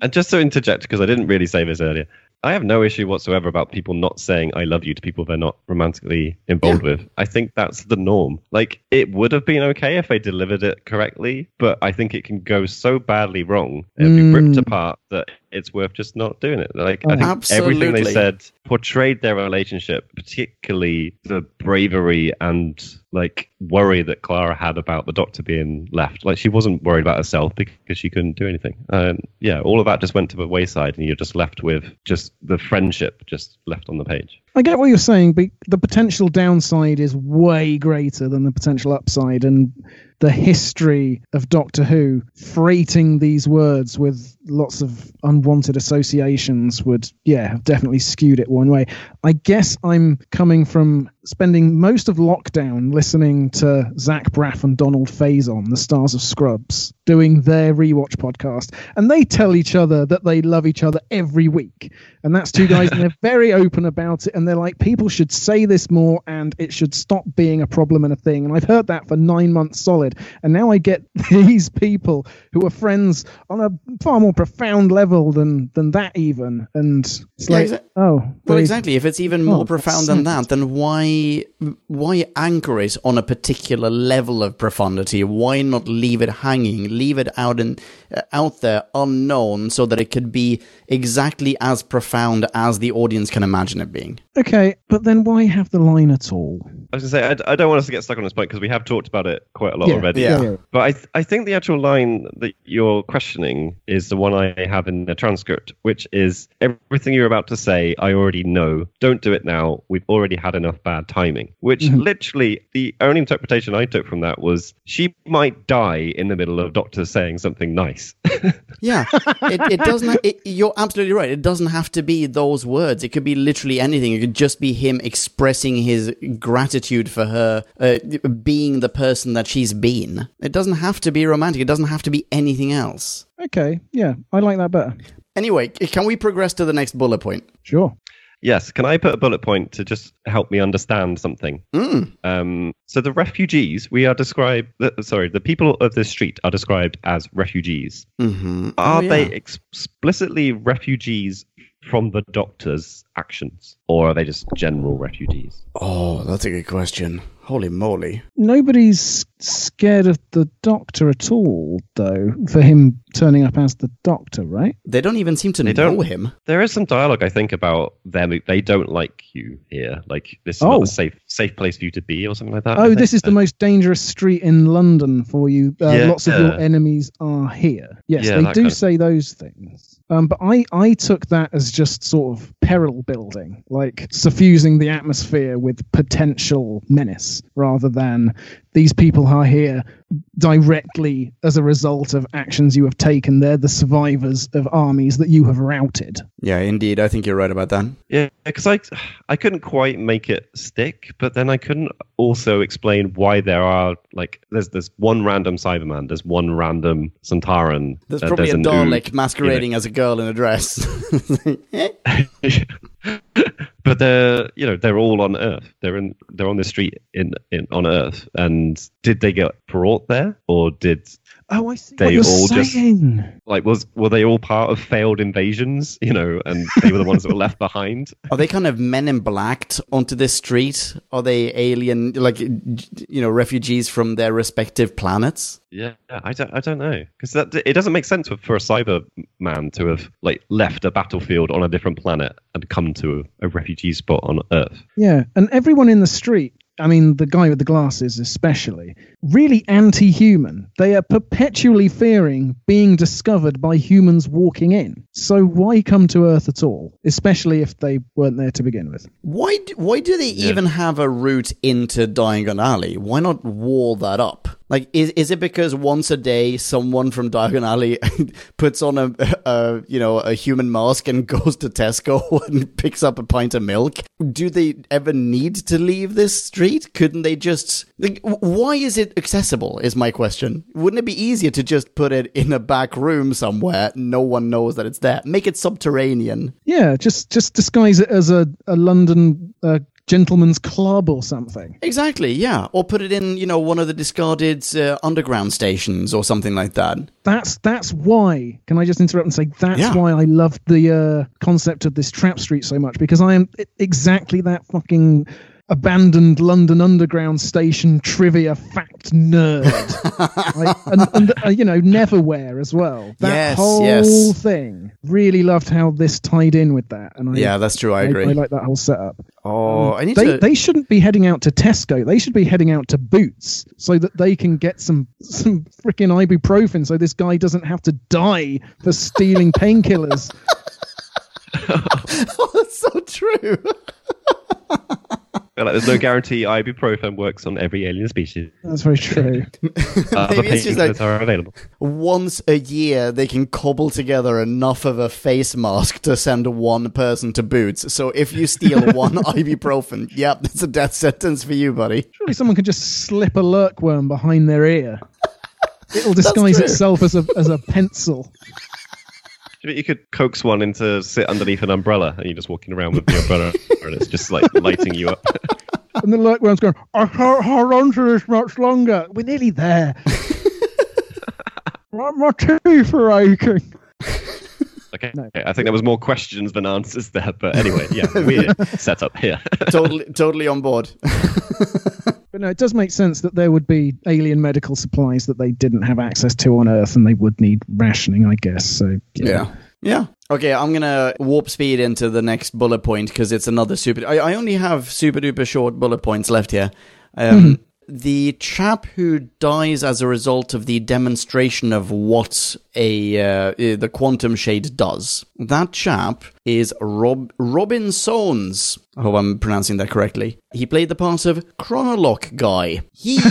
And just to interject, because I didn't really say this earlier, I have no issue whatsoever about people not saying "I love you" to people they're not romantically involved with. I think that's the norm. Like it would have been okay if they delivered it correctly, but I think it can go so badly wrong and be ripped
Mm.
apart that it's worth just not doing it. Like I think
Absolutely.
everything they said portrayed their relationship, particularly the bravery and like worry that Clara had about the Doctor being left. Like she wasn't worried about herself because she couldn't do anything. And yeah, all of that just went to the wayside, and you're just left with just the friendship just left on the page.
I get what you're saying, but the potential downside is way greater than the potential upside, and the history of Doctor Who freighting these words with lots of unwanted associations would, yeah, have definitely skewed it one way. I guess I'm coming from spending most of lockdown listening to Zach Braff and Donald Faison, the stars of Scrubs, doing their rewatch podcast, and they tell each other that they love each other every week, and that's two guys, and they're (laughs) very open about it, and they're like, people should say this more, and it should stop being a problem and a thing. And I've heard that for nine months solid, and now I get (laughs) these people who are friends on a far more profound level than than that even, and it's
Yeah,
like,
exa-
oh,
Well,
they-
exactly. If it's even more
Oh,
profound than that, then why why anchor it on a particular level of profundity? Why not leave it hanging, leave it out in uh, out there unknown, so that it could be exactly as profound as the audience can imagine it being?
Okay, but then why have the line at all?
I was going to say, I, I don't want us to get stuck on this point because we have talked about it quite a lot
Yeah,
already.
yeah.
But I, th- I think the actual line that you're questioning is the one I have in the transcript, which is everything you're about to say, I already know. Don't do it now. We've already had enough bad timing. Which
Mhm.
literally, the only interpretation I took from that was she might die in the middle of Doctor saying something nice. (laughs)
Yeah, it, it doesn't. It, you're absolutely right. It doesn't have to be those words. It could be literally anything. It could just be him expressing his gratitude for her uh, being the person that she's been. It doesn't have to be romantic. It doesn't have to be anything else.
Okay, yeah, I like that better.
Anyway, can we progress to the next bullet point?
Sure.
yes, can I put a bullet point to just help me understand something?
Mm.
Um, so the refugees, we are described. Sorry, the people of this street are described as refugees.
hmm
Are they explicitly refugees from the Doctor's actions, or are they just general refugees?
Oh, that's a good question. Holy moly!
Nobody's scared of the Doctor at all, though, for him turning up as the Doctor, right?
They don't even seem to
They
know him.
There is some dialogue, I think, about them. They don't like you here. Like this is
Oh.
not a safe safe place for you to be, or something like that.
Oh, this is the most dangerous street in London for you. Uh,
Yeah.
Lots of your enemies are here. Yes,
Yeah,
they do
kind of-
say those things. Um, but I, I took that as just sort of peril building, like suffusing the atmosphere with potential menace, rather than these people are here directly as a result of actions you have taken. They're the survivors of armies that you have routed.
Yeah, indeed. I think you're right about that.
Yeah, because I, I couldn't quite make it stick, but then I couldn't also explain why there are like there's there's one random Cyberman, there's one random Sontaran.
There's
uh,
probably a
an
Dalek
Oog,
masquerading as a girl in a dress. (laughs) (laughs) (laughs)
but they're you know they're all on Earth. They're in they're on the street in, in on Earth. And did they get brought there, or did
Oh, I see
They
what you're
all just- like was were they all part of failed invasions? You know, and they were the ones that were left behind. (laughs)
Are they kind of men in blacked onto this street? Are they alien, like, you know, refugees from their respective planets?
Yeah, I don't, I don't know because that it doesn't make sense for, for a Cyberman to have like left a battlefield on a different planet and come to a, a refugee spot on Earth.
Yeah, and everyone in the street, I mean, the guy with the glasses especially, really anti human. They are perpetually fearing being discovered by humans walking in. So why come to Earth at all? Especially if they weren't there to begin with.
Why, do, why do they even have a route into Diagon Alley? Why not wall that up? Like, is, is it because once a day someone from Diagon Alley (laughs) puts on a, a, you know, a human mask and (laughs) goes to Tesco (laughs) and picks up a pint of milk? Do they ever need to leave this street? Couldn't they just, like, why is it accessible is my question. Wouldn't it be easier to just put it in a back room somewhere? No one knows that it's there. Make it subterranean.
Yeah, just just disguise it as a, a London uh, gentleman's club or something.
Exactly, yeah. Or put it in, you know, one of the discarded uh, underground stations or something like that.
That's that's why. Can I just interrupt and say that's
Yeah.
why I loved the uh, concept of this trap street so much because I am exactly that fucking abandoned London Underground station trivia fact nerd. Like, (laughs) and and uh, you know, Neverwhere as well. That
Yes,
whole
yes.
thing. Really loved how this tied in with that. And I,
Yeah, that's true. I
I,
agree.
I like that whole setup.
oh, I need
They,
to.
they shouldn't be heading out to Tesco. They should be heading out to Boots so that they can get some some freaking ibuprofen, so this guy doesn't have to die for stealing painkillers. (laughs)
oh, that's so true. (laughs)
But, like, there's no guarantee ibuprofen works on every alien species.
That's very true. (laughs)
Other
Maybe it's just
painkillers
like-
are available.
Once a year, they can cobble together enough of a face mask to send one person to Boots. So if you steal (laughs) one ibuprofen, yep, that's a death sentence for you, buddy.
Surely someone could just slip a lurkworm behind their ear. (laughs) It'll disguise itself as a as a pencil.
Do you could coax one into sit underneath an umbrella and you're just walking around with the umbrella (laughs) and it's just like lighting you up? (laughs)
And the lurkworm's going, I can't hold on to this much longer. We're nearly there. (laughs) my, my teeth are aching.
Okay.
No.
okay, I think there was more questions than answers there, but anyway, yeah, weird setup here.
Totally, totally on board.
But no, it does make sense that there would be alien medical supplies that they didn't have access to on Earth, and they would need rationing, I guess. So
Yeah. Yeah. Okay, I'm gonna warp speed into the next bullet point because it's another super. I, I only have super duper short bullet points left here. Um, The chap who dies as a result of the demonstration of what a uh, uh, the quantum shade does. That chap is Rob Robin Soans. I hope I'm pronouncing that correctly. He played the part of Chronolock guy. He (laughs)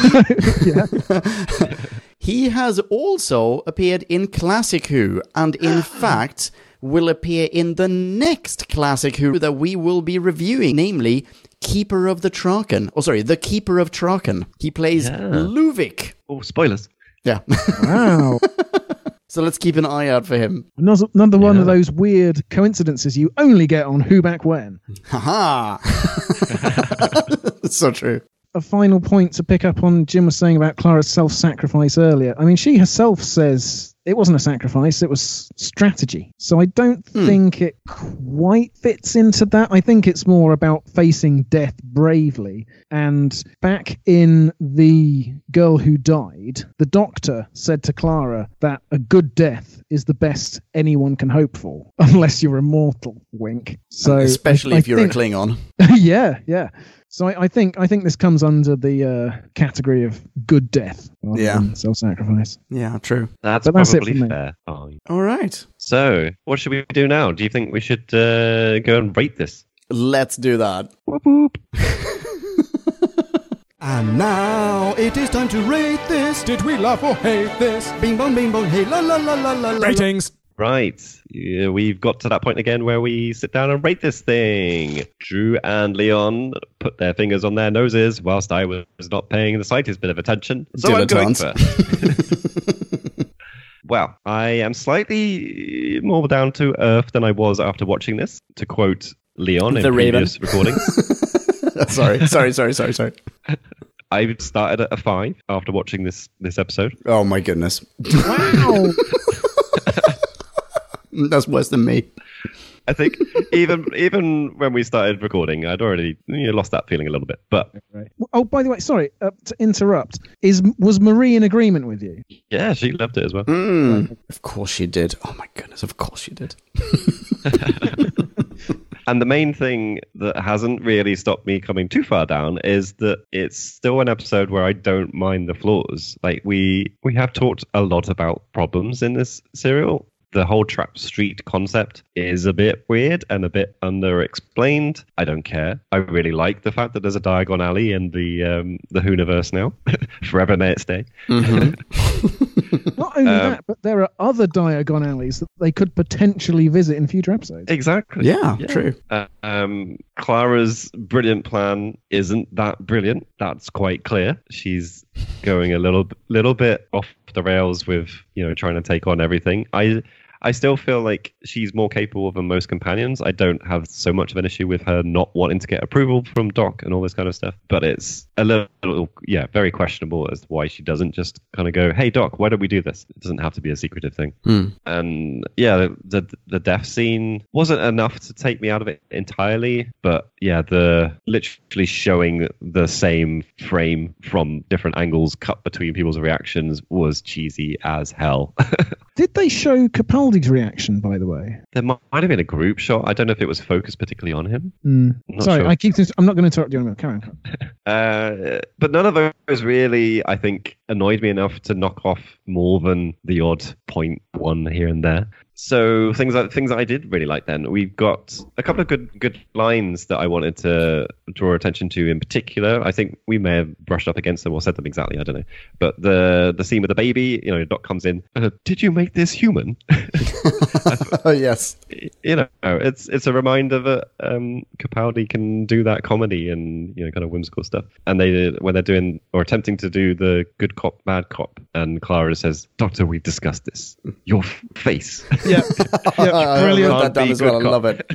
(laughs) he has also appeared in Classic Who, and in (gasps) fact will appear in the next Classic Who that we will be reviewing, namely Keeper of the Traken. Oh, sorry, the Keeper of Traken. He plays
Yeah.
Luvic.
oh, spoilers.
Yeah.
wow, (laughs)
so let's keep an eye out for him.
another, another one of those weird coincidences you only get on Who Back When.
Haha. It's (laughs) so true.
A final point to pick up on Jim was saying about Clara's self-sacrifice earlier. I mean, she herself says it wasn't a sacrifice; it was strategy. So I don't hmm. think it quite fits into that. I think it's more about facing death bravely. And back in the girl who died, the doctor said to Clara that a good death is the best anyone can hope for, (laughs) unless you're immortal. Wink. So
Especially
I- I
if you're
think-
a Klingon. (laughs)
yeah, yeah. So I, I think I think this comes under the uh, category of good death, rather
Yeah.
than self-sacrifice.
Yeah, true.
That's
But that's it
probably
me.
fair. Oh,
All right.
So, what should we do now? Do you think we should uh, go and rate this?
Let's do that.
Whoop, whoop. (laughs)
And now it is time to rate this. Did we laugh or hate this? Bing bong, bing bong, hey la la la la la. la.
Ratings.
Right, yeah, we've got to that point again where we sit down and rate this thing. Drew and Leon put their fingers on their noses whilst I was not paying the slightest bit of attention. So I'm going
Dilettante.
first. (laughs) well, I am slightly more down to earth than I was after watching this, to quote Leon in
The Raven.
previous recordings. (laughs)
sorry, sorry, sorry, sorry, sorry. (laughs)
I started at a five after watching this this episode.
Oh my goodness.
Wow. (laughs)
That's worse than me.
I think even (laughs) even when we started recording, I'd already you know, lost that feeling a little bit. But
Right. Oh, by the way, sorry uh, to interrupt. Is was Marie in agreement with you?
yeah, she loved it as well.
Mm. Of course she did. Oh my goodness, of course she did. (laughs)
And the main thing that hasn't really stopped me coming too far down is that it's still an episode where I don't mind the flaws. Like we we have talked a lot about problems in this serial. The whole trap street concept is a bit weird and a bit under-explained. I don't care. I really like the fact that there's a Diagon Alley in the um, the Whoniverse now, (laughs) forever may it stay. (laughs)
Not only
Um,
that, but there are other Diagon alleys that they could potentially visit in future episodes.
Exactly.
Yeah, true.
Uh, um, Clara's brilliant plan isn't that brilliant. That's quite clear. She's going a little little bit off the rails with you know trying to take on everything. I I still feel like she's more capable than most companions. I don't have so much of an issue with her not wanting to get approval from Doc and all this kind of stuff. But it's a little, yeah, very questionable as to why she doesn't just kind of go, "Hey Doc, why don't we do this?" It doesn't have to be a secretive thing. Hmm. And yeah, the the death scene wasn't enough to take me out of it entirely, but yeah, the literally showing the same frame from different angles cut between people's reactions was cheesy as hell. (laughs)
Did they show Capaldi's reaction, by the way?
there might have been a group shot. I don't know if it was focused particularly on him.
Mm. Sorry,
sure.
I keep. This, I'm not going to interrupt you anymore. Carry on. (laughs)
Uh, but none of those really, I think, annoyed me enough to knock off more than the odd point one here and there. So things that things that I did really like. Then we've got a couple of good good lines that I wanted to draw attention to in particular. I think we may have brushed up against them or said them exactly. I don't know. But the the scene with the baby, you know, Doc comes in. Uh, Did you make this human?
Oh (laughs) (laughs) yes.
you know, it's it's a reminder that um, Capaldi can do that comedy and you know kind of whimsical stuff. And they when they're doing or attempting to do the good cop bad cop, and Clara says, "Doctor, we've discussed this. Your face (laughs)
Yeah, yeah, (laughs)
I
brilliant.
wrote that down as well. I
good
love it.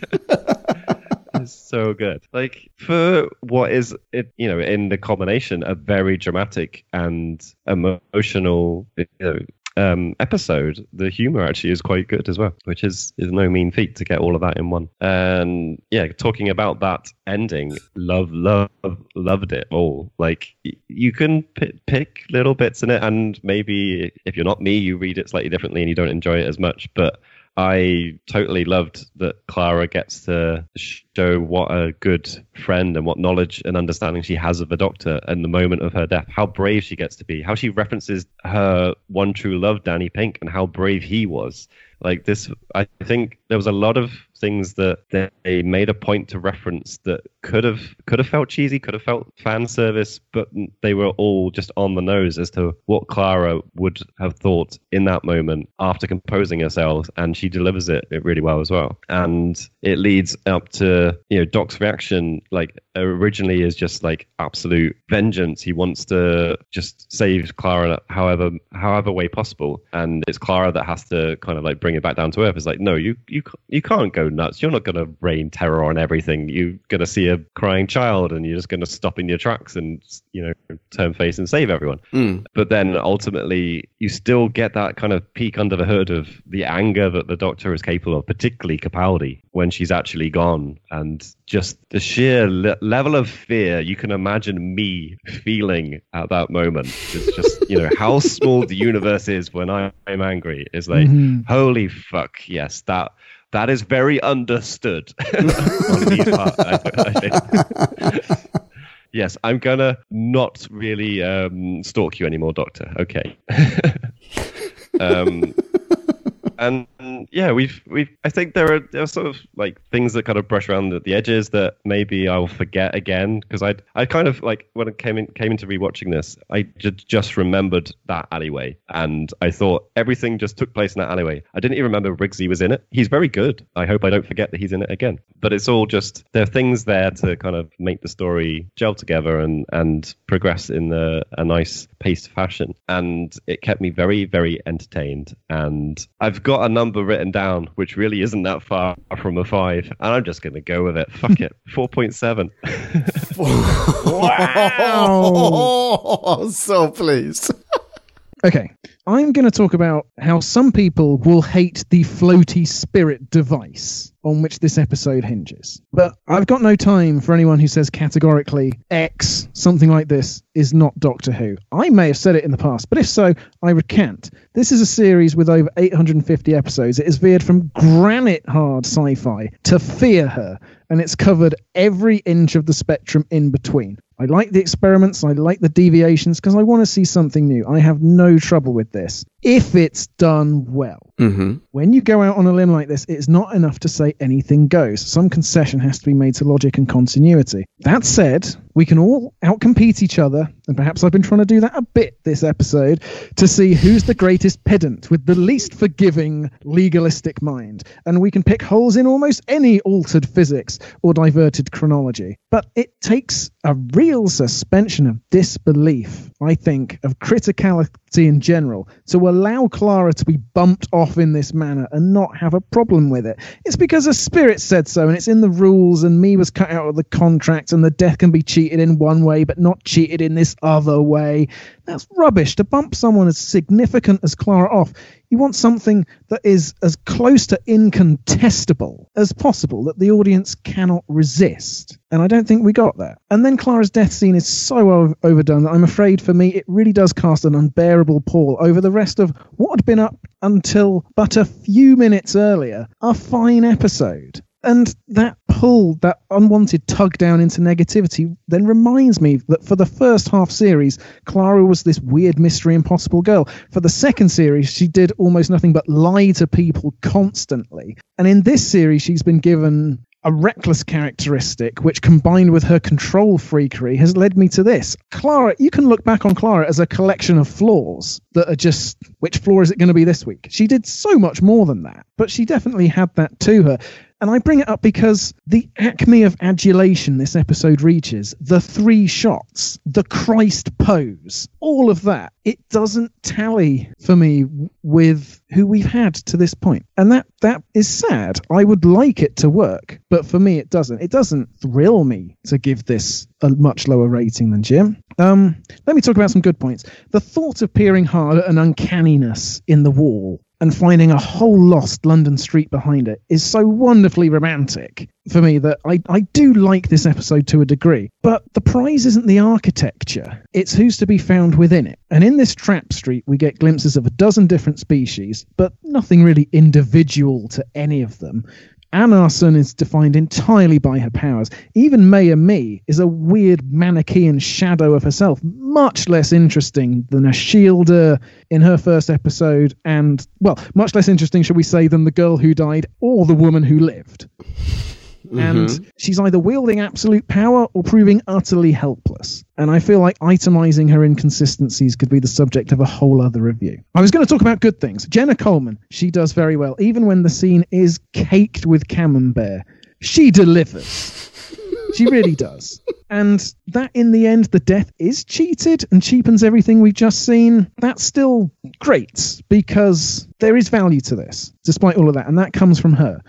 (laughs)
is so good. Like for what is it, you know, in the combination a very dramatic and emotional, you know, um, episode, the humor actually is quite good as well, which is is no mean feat to get all of that in one. And yeah, talking about that ending, love, love, loved it all. Like you can p- pick little bits in it, and maybe if you're not me, you read it slightly differently and you don't enjoy it as much, but. I totally loved that Clara gets to show what a good friend and what knowledge and understanding she has of the Doctor and the moment of her death. How brave she gets to be. How she references her one true love, Danny Pink, and how brave he was. Like this, I think there was a lot of things that they made a point to reference that could have could have felt cheesy, could have felt fan service, but they were all just on the nose as to what Clara would have thought in that moment after composing herself, and she delivers it, it really well as well. And it leads up to you know Doc's reaction, like originally is just like absolute vengeance. He wants to just save Clara however however way possible, and it's Clara that has to kind of like bring it back down to earth. It's like no, you you you can't go nuts. You're not going to rain terror on everything. You're going to see a crying child, and you're just going to stop in your tracks and you know turn face and save everyone. Mm. But then ultimately, you still get that kind of peek under the hood of the anger that the Doctor is capable of, particularly Capaldi when she's actually gone, and just the sheer le- level of fear you can imagine me feeling at that moment. It's just you know how small the universe is when I, I'm angry. Is like mm-hmm. holy fuck, yes that. That is very understood (laughs) on part, I, I. (laughs) Yes, I'm gonna not really um, stalk you anymore, Doctor. Okay. (laughs) um, and Mm, yeah, we've we've. I think there are there are sort of like things that kind of brush around at the edges that maybe I will forget again because I I kind of like when I came in came into rewatching this, I just remembered that alleyway and I thought everything just took place in that alleyway. I didn't even remember Rigsy was in it. He's very good. I hope I don't forget that he's in it again. But it's all just there are things there to kind of make the story gel together and and progress in a, a nice paced fashion. And it kept me very very entertained. And I've got a number written down which really isn't that far from a five, and I'm just going to go with it. Fuck it, (laughs) four point seven. (laughs)
wow. (laughs) so pleased.
Okay, I'm going to talk about how some people will hate the floaty spirit device on which this episode hinges. But I've got no time for anyone who says categorically X, something like this, is not Doctor Who. I may have said it in the past, but if so, I recant. This is a series with over 850 episodes. It has veered from granite hard sci fi to fear her, and it's covered every inch of the spectrum in between. I like the experiments, I like the deviations because I want to see something new. I have no trouble with this if it's done well.
Mm-hmm.
When you go out on a limb like this, it's not enough to say anything goes. Some concession has to be made to logic and continuity. That said, we can all outcompete each other, and perhaps I've been trying to do that a bit this episode to see who's the greatest pedant with the least forgiving legalistic mind. And we can pick holes in almost any altered physics or diverted chronology. But it takes a real suspension of disbelief, I think, of criticality in general to allow Clara to be bumped off in this manner and not have a problem with it. It's because a spirit said so and it's in the rules and me was cut out of the contract and the death can be cheated in one way but not cheated in this other way. That's rubbish. To bump someone as significant as Clara off, you want something that is as close to incontestable as possible that the audience cannot resist. And I don't think we got that. And then Clara's death scene is so overdone that I'm afraid for me it really does cast an unbearable pall over the rest of what had been up until but a few minutes earlier a fine episode. And that pull, that unwanted tug down into negativity, then reminds me that for the first half series, Clara was this weird mystery impossible girl. For the second series, she did almost nothing but lie to people constantly. And in this series, she's been given a reckless characteristic, which combined with her control freakery has led me to this. Clara, you can look back on Clara as a collection of flaws that are just, which flaw is it going to be this week? She did so much more than that, but she definitely had that to her. And I bring it up because the acme of adulation this episode reaches, the three shots, the Christ pose, all of that, it doesn't tally for me with who we've had to this point. And that that is sad. I would like it to work, but for me it doesn't. It doesn't thrill me to give this a much lower rating than Jim. Um, let me talk about some good points. The thought of peering hard at an uncanniness in the wall and finding a whole lost London street behind it is so wonderfully romantic for me that I, I do like this episode to a degree. But the prize isn't the architecture, it's who's to be found within it. And in this trap street, we get glimpses of a dozen different species, but nothing really individual to any of them. Anahson is defined entirely by her powers. Even Mayor Me is a weird Manichaean shadow of herself, much less interesting than Ashildr in her first episode, and, well, much less interesting, shall we say, than the girl who died or the woman who lived. And mm-hmm. she's either wielding absolute power or proving utterly helpless. And I feel like itemizing her inconsistencies could be the subject of a whole other review. I was going to talk about good things. Jenna Coleman, she does very well, even when the scene is caked with camembert. She delivers. She really does. And that, in the end, the death is cheated and cheapens everything we've just seen. That's still great because there is value to this, despite all of that. And that comes from her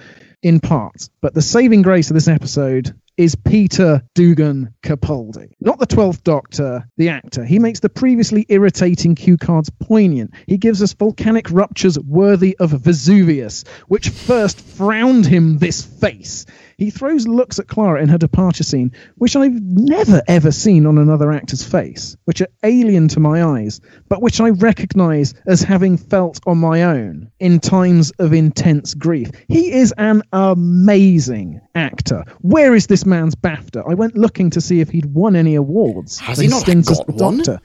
in part. But the saving grace of this episode is Peter Dougan Capaldi. Not the 12th Doctor, the actor. He makes the previously irritating cue cards poignant. He gives us volcanic ruptures worthy of Vesuvius, which first frowned him this face. He throws looks at Clara in her departure scene, which I've never ever seen on another actor's face, which are alien to my eyes, but which I recognize as having felt on my own in times of intense grief. He is an amazing actor. Where is this this man's BAFTA. I went looking to see if he'd won any awards.
Has he not got one?
Doctor.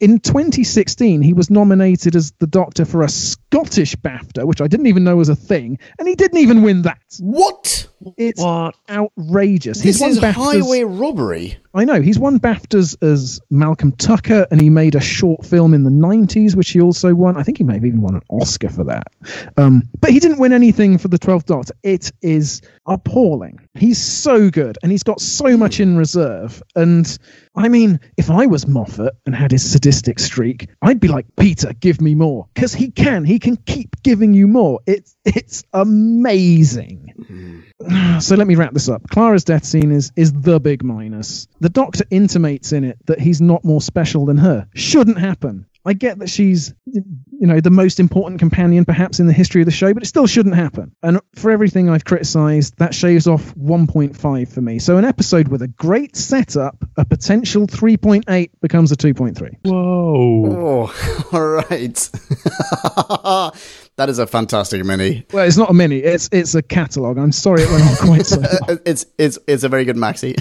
In 2016, he was nominated as the Doctor for a Scottish BAFTA, which I didn't even know was a thing, and he didn't even win that.
What?
It's
What?
outrageous.
This
he's won
is
BAFTAs.
highway robbery.
I know he's won BAFTAs as Malcolm Tucker, and he made a short film in the '90s, which he also won. I think he may have even won an Oscar for that. Um, but he didn't win anything for the Twelfth Doctor. It is appalling. He's so good, and he's got so much in reserve. And I mean, if I was Moffat and had his sadistic streak, I'd be like, Peter, give me more, because he can. He can keep giving you more. It's it's amazing. (sighs) So let me wrap this up. Clara's death scene is is the big minus. The Doctor intimates in it that he's not more special than her. Shouldn't happen. I get that she's, you know, the most important companion perhaps in the history of the show, but it still shouldn't happen. And for everything I've criticised, that shaves off 1.5 for me. So an episode with a great setup, a potential 3.8 becomes a 2.3.
Whoa.
Oh, (laughs) all right. (laughs) that is a fantastic mini.
Well, it's not a mini. It's it's a catalogue. I'm sorry it went on quite so. (laughs) long.
It's it's it's a very good maxi.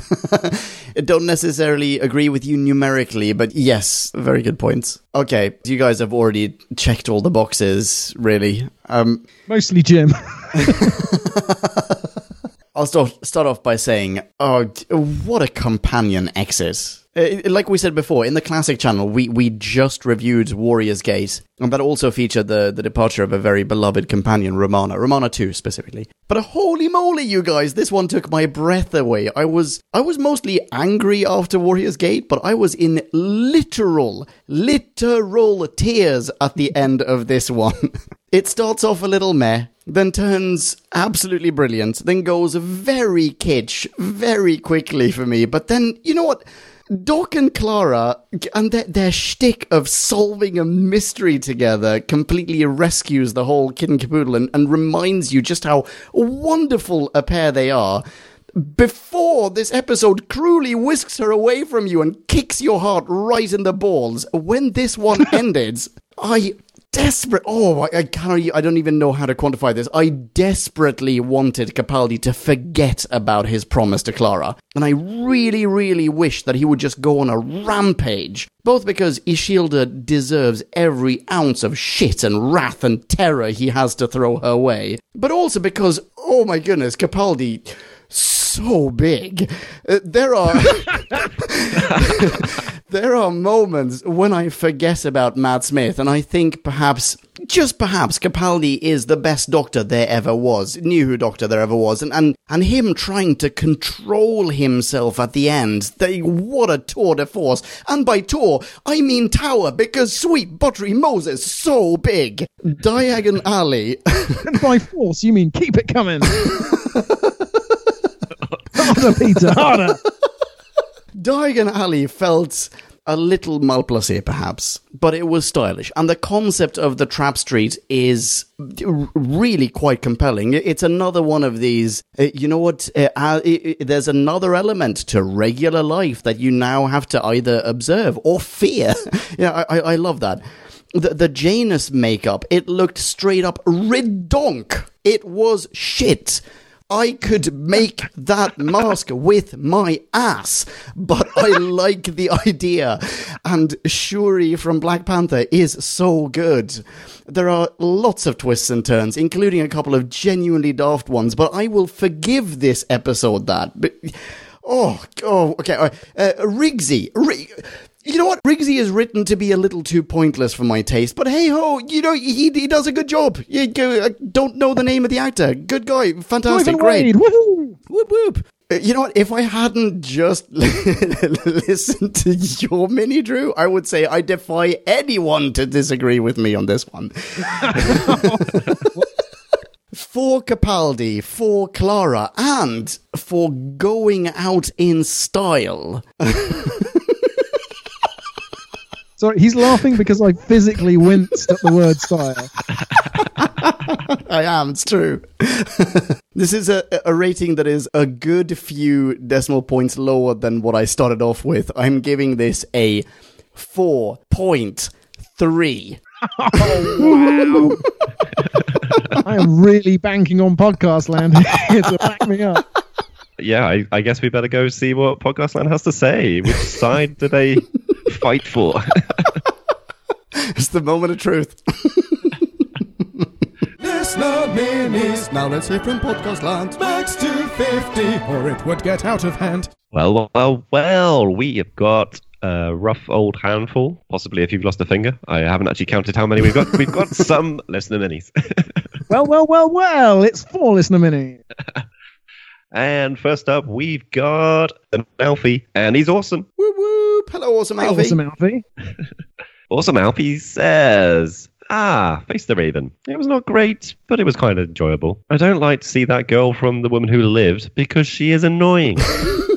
I don't necessarily agree with you numerically, but yes, very good points. Okay, you guys have already checked all the boxes, really. Um,
Mostly Jim. (laughs)
I'll start start off by saying, oh, what a companion exit. Uh, like we said before, in the classic channel, we, we just reviewed Warrior's Gate, and that also featured the, the departure of a very beloved companion, Romana. Romana 2 specifically. But holy moly, you guys, this one took my breath away. I was I was mostly angry after Warrior's Gate, but I was in literal, literal tears at the end of this one. (laughs) It starts off a little meh, then turns absolutely brilliant, then goes very kitsch very quickly for me. But then, you know what? Doc and Clara and their, their shtick of solving a mystery together completely rescues the whole kid and caboodle and, and reminds you just how wonderful a pair they are. Before this episode cruelly whisks her away from you and kicks your heart right in the balls, when this one (laughs) ended, I desperate. Oh, I, I cannot. I don't even know how to quantify this. I desperately wanted Capaldi to forget about his promise to Clara, and I really, really wish that he would just go on a rampage. Both because Ashildr deserves every ounce of shit and wrath and terror he has to throw her way, but also because, oh my goodness, Capaldi. So big. Uh, there are (laughs) (laughs) there are moments when I forget about Matt Smith, and I think perhaps, just perhaps, Capaldi is the best doctor there ever was, new Who doctor there ever was, and, and, and him trying to control himself at the end. They, what a tour de force. And by tour, I mean tower, because sweet buttery Moses, so big. Diagon Alley.
and (laughs) by force, you mean keep it coming. (laughs) harder, Peter, harder.
Diagon Alley felt a little malplacé, perhaps, but it was stylish. And the concept of the trap street is really quite compelling. It's another one of these, uh, you know what? Uh, uh, there's another element to regular life that you now have to either observe or fear. (laughs) yeah, I, I, I love that. The, the Janus makeup, it looked straight up redonk. It was shit. I could make that mask with my ass, but I like the idea. And Shuri from Black Panther is so good. There are lots of twists and turns, including a couple of genuinely daft ones, but I will forgive this episode that. But, oh, oh, okay. all right. Uh. Rig- you know what? Rigsy is written to be a little too pointless for my taste, but hey ho, you know, he, he does a good job. You go, I don't know the name of the actor. Good guy. Fantastic. Great. Whoop whoop. Uh, You know what? If I hadn't just (laughs) listened to your mini, Drew, I would say I defy anyone to disagree with me on this one. (laughs) for Capaldi, for Clara, and for going out in style. (laughs)
Sorry, he's laughing because I physically winced at the word style. (laughs)
I am, it's true. (laughs) this is a, a rating that is a good few decimal points lower than what I started off with. I'm giving this a 4.3. Oh, wow. (laughs)
I am really banking on podcast land here to back me up.
yeah, I, I guess we better go see what Podcast Land has to say. Which side do they fight for? (laughs)
It's the moment of truth. (laughs)
Listener minis. Now let's hear from Podcast Land. Max 250, or it would get out of hand.
well, well, well, well, we have got a rough old handful. Possibly if you've lost a finger. I haven't actually counted how many we've got. We've got (laughs) some listener minis.
Well, well, well, well. It's four listener mini.
And first up, we've got an Alfie, and he's awesome.
Whoop whoop. Hello, awesome Alfie.
Awesome, Alfie. (laughs)
Awesome Alfie says, Ah, Face the Raven. It was not great, but it was kind of enjoyable. I don't like to see that girl from The Woman Who Lived because she is annoying. (laughs)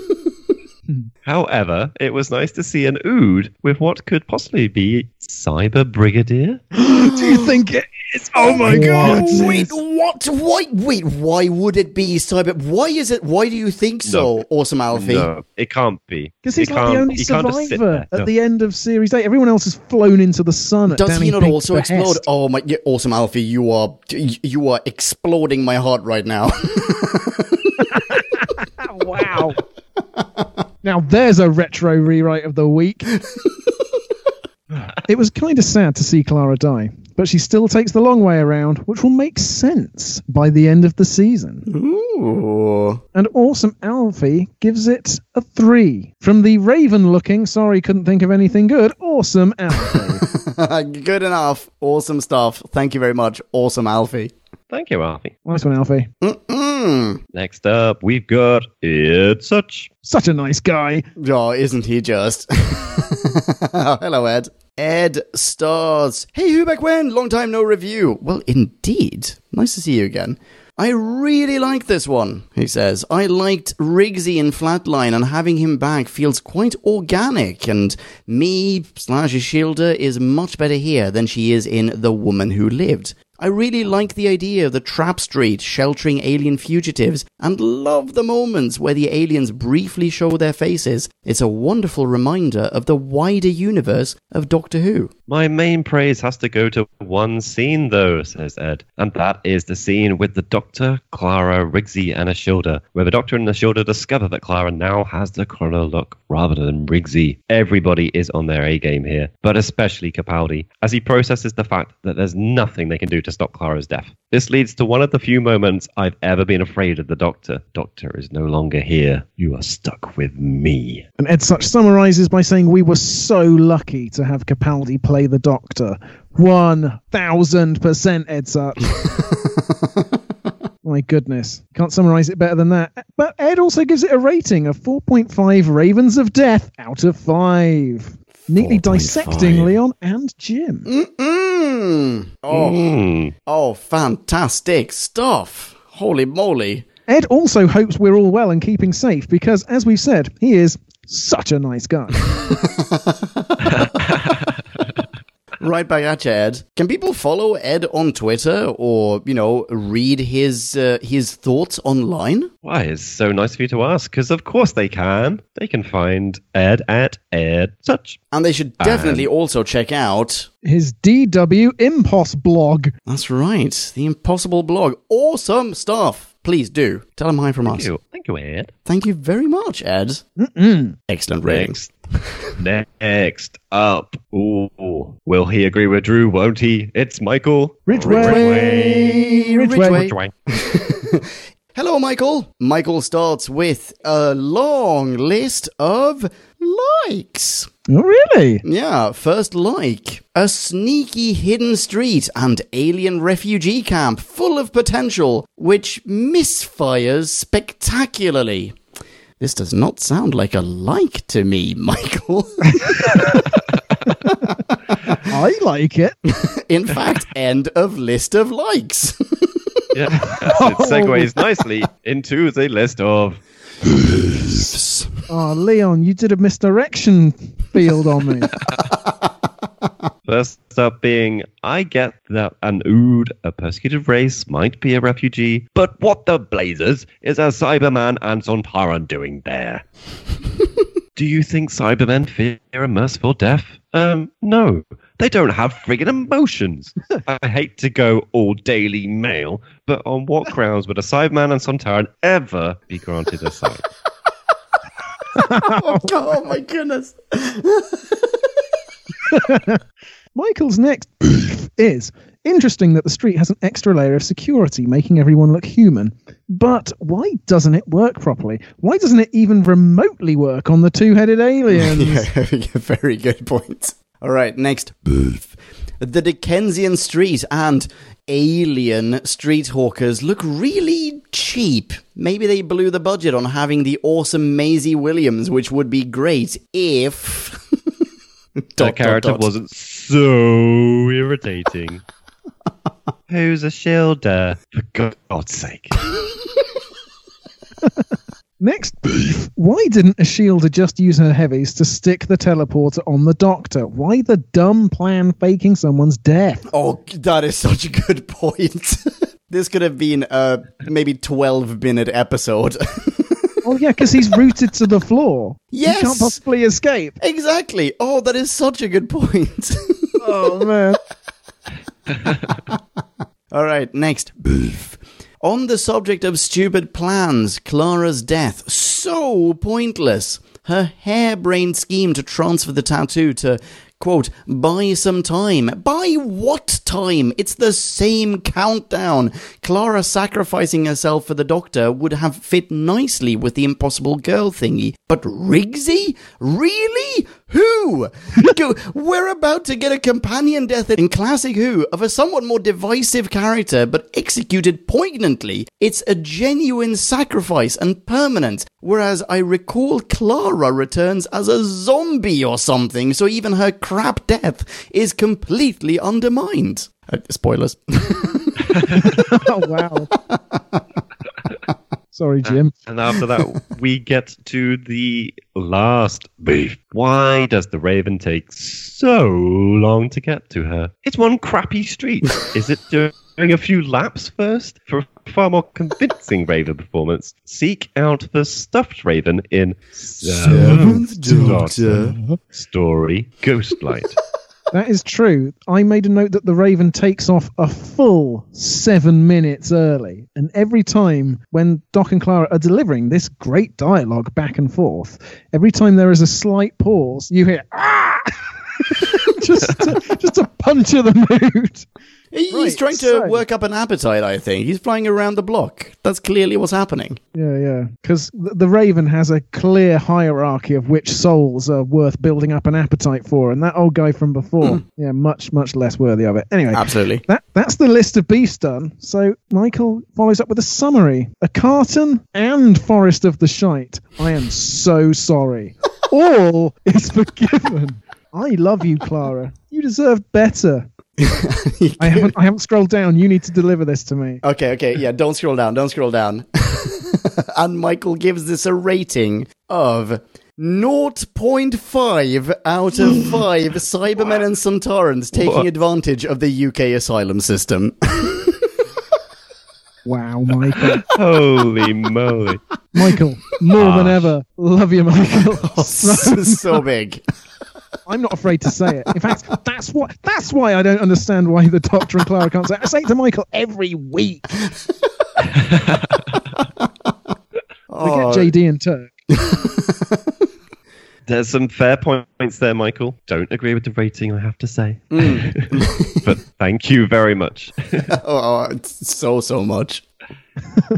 However, it was nice to see an Ood with what could possibly be Cyber Brigadier. (gasps)
Do you think it is? Oh my god!
Wait, what? Why? Wait, why would it be cyber? Why is it? Why do you think so,
No.
awesome Alfie?
No, it can't be.
Because he's
It
like the only
he can't just sit
survivor at
No.
the end of series eight. Everyone else has flown into the sun. At
Does
Danny
he not
Pink's
also explode? Oh my! Yeah, awesome Alfie, you are you are exploding my heart right now. (laughs)
wow. Now there's a retro rewrite of the week. (laughs) it was kind of sad to see Clara die, but she still takes the long way around, which will make sense by the end of the season.
Ooh.
And Awesome Alfie gives it a three. From the Raven looking, sorry, couldn't think of anything good, Awesome Alfie. (laughs)
Good enough. Awesome stuff. Thank you very much, awesome Alfie.
Thank you, Alfie.
nice one, Alfie.
Mm.
Next up, we've got Ed Such.
Such a nice guy.
Oh, isn't he just? (laughs) Hello, Ed. Ed Stars. Hey, who back when? Long time no review. Well, indeed. Nice to see you again. I really like this one, he says. I liked Rigsy in Flatline, and having him back feels quite organic, and me slash Ashildr is much better here than she is in The Woman Who Lived. I really like the idea of the trap street sheltering alien fugitives and love the moments where the aliens briefly show their faces. It's a wonderful reminder of the wider universe of Doctor Who.
My main praise has to go to one scene, though, says Ed, and that is the scene with the Doctor, Clara, Rigsy, and Ashildr, where the Doctor and Ashildr discover that Clara now has the chronolock rather than Rigsy. Everybody is on their A game here, but especially Capaldi, as he processes the fact that there's nothing they can do to stop Clara's death. This leads to one of the few moments I've ever been afraid of the Doctor. Doctor is no longer here. You are stuck with me.
And Ed Such summarizes by saying, We were so lucky to have Capaldi play the Doctor. 1000% Ed Such. (laughs) My goodness. Can't summarize it better than that. But Ed also gives it a rating of 4.5 Ravens of Death out of 5. Neatly
4.5.
dissecting Leon and Jim.
Mm-mm. Oh,
Mm.
oh, fantastic stuff. Holy moly.
Ed also hopes we're all well and keeping safe because, as we've said, he is such a nice guy. (laughs) (laughs)
Right back at you, Ed. Can people follow Ed on Twitter or, you know, read his uh, his thoughts online?
Why, it's so nice of you to ask, because of course they can. They can find Ed at Ed Such.
And they should definitely also check out.
His DW Impos blog.
That's right, the Impossible blog. Awesome stuff. Please do tell him hi from
Thank
us.
you. Thank you, Ed.
Thank you very much, Ed.
Mm-mm.
Excellent ratings.
Next. Next up. Ooh. Will he agree with Drew, won't he? It's Michael.
Ridgway.
Ridgway.
Ridgway. (laughs)
Hello, Michael. Michael starts with a long list of likes.
Oh, really?
Yeah, first like a sneaky hidden street and alien refugee camp full of potential, which misfires spectacularly. This does not sound like a like to me, Michael.
I like it. (laughs)
In fact, end of list of likes. (laughs)
Yeah. it segues nicely into the list of.
Oh, Leon, you did a misdirection field on me. (laughs)
First up being, I get that an Ood, a persecuted race, might be a refugee, but what the blazes is a Cyberman and Sontaran doing there? (laughs) Do you think Cybermen fear a merciful death? Um, no. They don't have friggin' emotions. (laughs) I hate to go all Daily Mail, but on what grounds would a Cyberman and Sontaran ever be granted a sight? (laughs)
oh my goodness. (laughs)
Michael's next is interesting that the street has an extra layer of security, making everyone look human. But why doesn't it work properly? Why doesn't it even remotely work on the two headed aliens? (laughs)
yeah, very good point. All right, next. The Dickensian street and alien street hawkers look really cheap. Maybe they blew the budget on having the awesome Maisie Williams, which would be great if.
That character wasn't so irritating. (laughs) Who's Ashildr? For God's sake. (laughs)
Next beef. Why didn't Ashildr just use her heavies to stick the teleporter on the doctor? Why the dumb plan faking someone's death?
Oh, that is such a good point. (laughs) this could have been a maybe 12 minute episode.
Oh yeah, because he's rooted to the floor.
Yes.
He can't possibly escape.
exactly. Oh, that is such a good point. (laughs)
Oh man. (laughs)
All right, next. Beef. On the subject of stupid plans, Clara's death, so pointless. Her harebrained scheme to transfer the tattoo to, quote, buy some time. Buy what time? It's the same countdown. Clara sacrificing herself for the doctor would have fit nicely with the impossible girl thingy. But Rigsy? Really? Who? We're about to get a companion death in Classic Who of a somewhat more divisive character, but executed poignantly. It's a genuine sacrifice and permanent, whereas I recall Clara returns as a zombie or something, so even her crap death is completely undermined. Uh, spoilers. (laughs) (laughs)
Oh wow. Sorry, uh, Jim.
And after that, (laughs) we get to the last beef. Why does the Raven take so long to get to her? It's one crappy street. (laughs) Is it doing a few laps first? For a far more convincing Raven performance, seek out the stuffed Raven in Seventh Doctor story Ghost Light. (laughs)
That is true. I made a note that the Raven takes off a full seven minutes early. And every time when Doc and Clara are delivering this great dialogue back and forth, every time there is a slight pause, you hear, ah! (laughs) just, to, just a punch of the mood.
He's
Right,
trying to
so-
work up an appetite, I think. He's flying around the block. That's clearly what's happening.
Yeah, yeah. Because the, the Raven has a clear hierarchy of which souls are worth building up an appetite for. And that old guy from before, mm. yeah, much, much less worthy of it. Anyway,
Absolutely.
That that's the list of beasts done. So Michael follows up with a summary: a carton and Forest of the Shite. I am so sorry. (laughs) All is forgiven. I love you, Clara. (laughs) You deserve better. (laughs) I haven't I haven't scrolled down. You need to deliver this to me.
Okay, okay, yeah, don't scroll down, don't scroll down. (laughs) and Michael gives this a rating of 0.5 out of (gasps) 5 Cybermen and Sontarans taking
What?
advantage of the UK asylum system.
Wow, Michael.
Holy moly.
Michael, more than ever. Love you, Michael.
Oh, so, so big.
I'm not afraid to say it. In fact, that's what that's why I don't understand why the Doctor and Clara can't say. it. I say it to Michael every week. (laughs) We
Oh,
get JD and Turk.
There's some fair points there, Michael. Don't agree with the rating, I have to say. Mm. (laughs) but thank you very much. (laughs)
oh, oh, so, so much.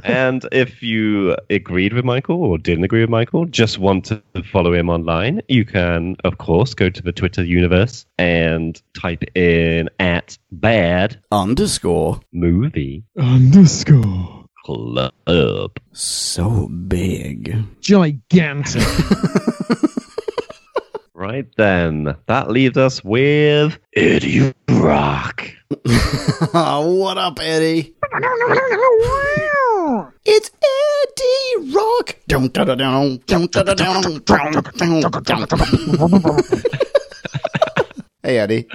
And if you agreed with Michael or didn't agree with Michael, just want to follow him online, you can, of course, go to the Twitter universe and type in at bad
Underscore.
movie
Underscore.
club.
So big.
Gigantic. (laughs)
Right then, that leaves us with Eddie Rock.
what up, Eddie? It's Eddie Rock. Dum, da, da, dum, dum, da, da, dum, dum, dum, dum. Hey, Eddie.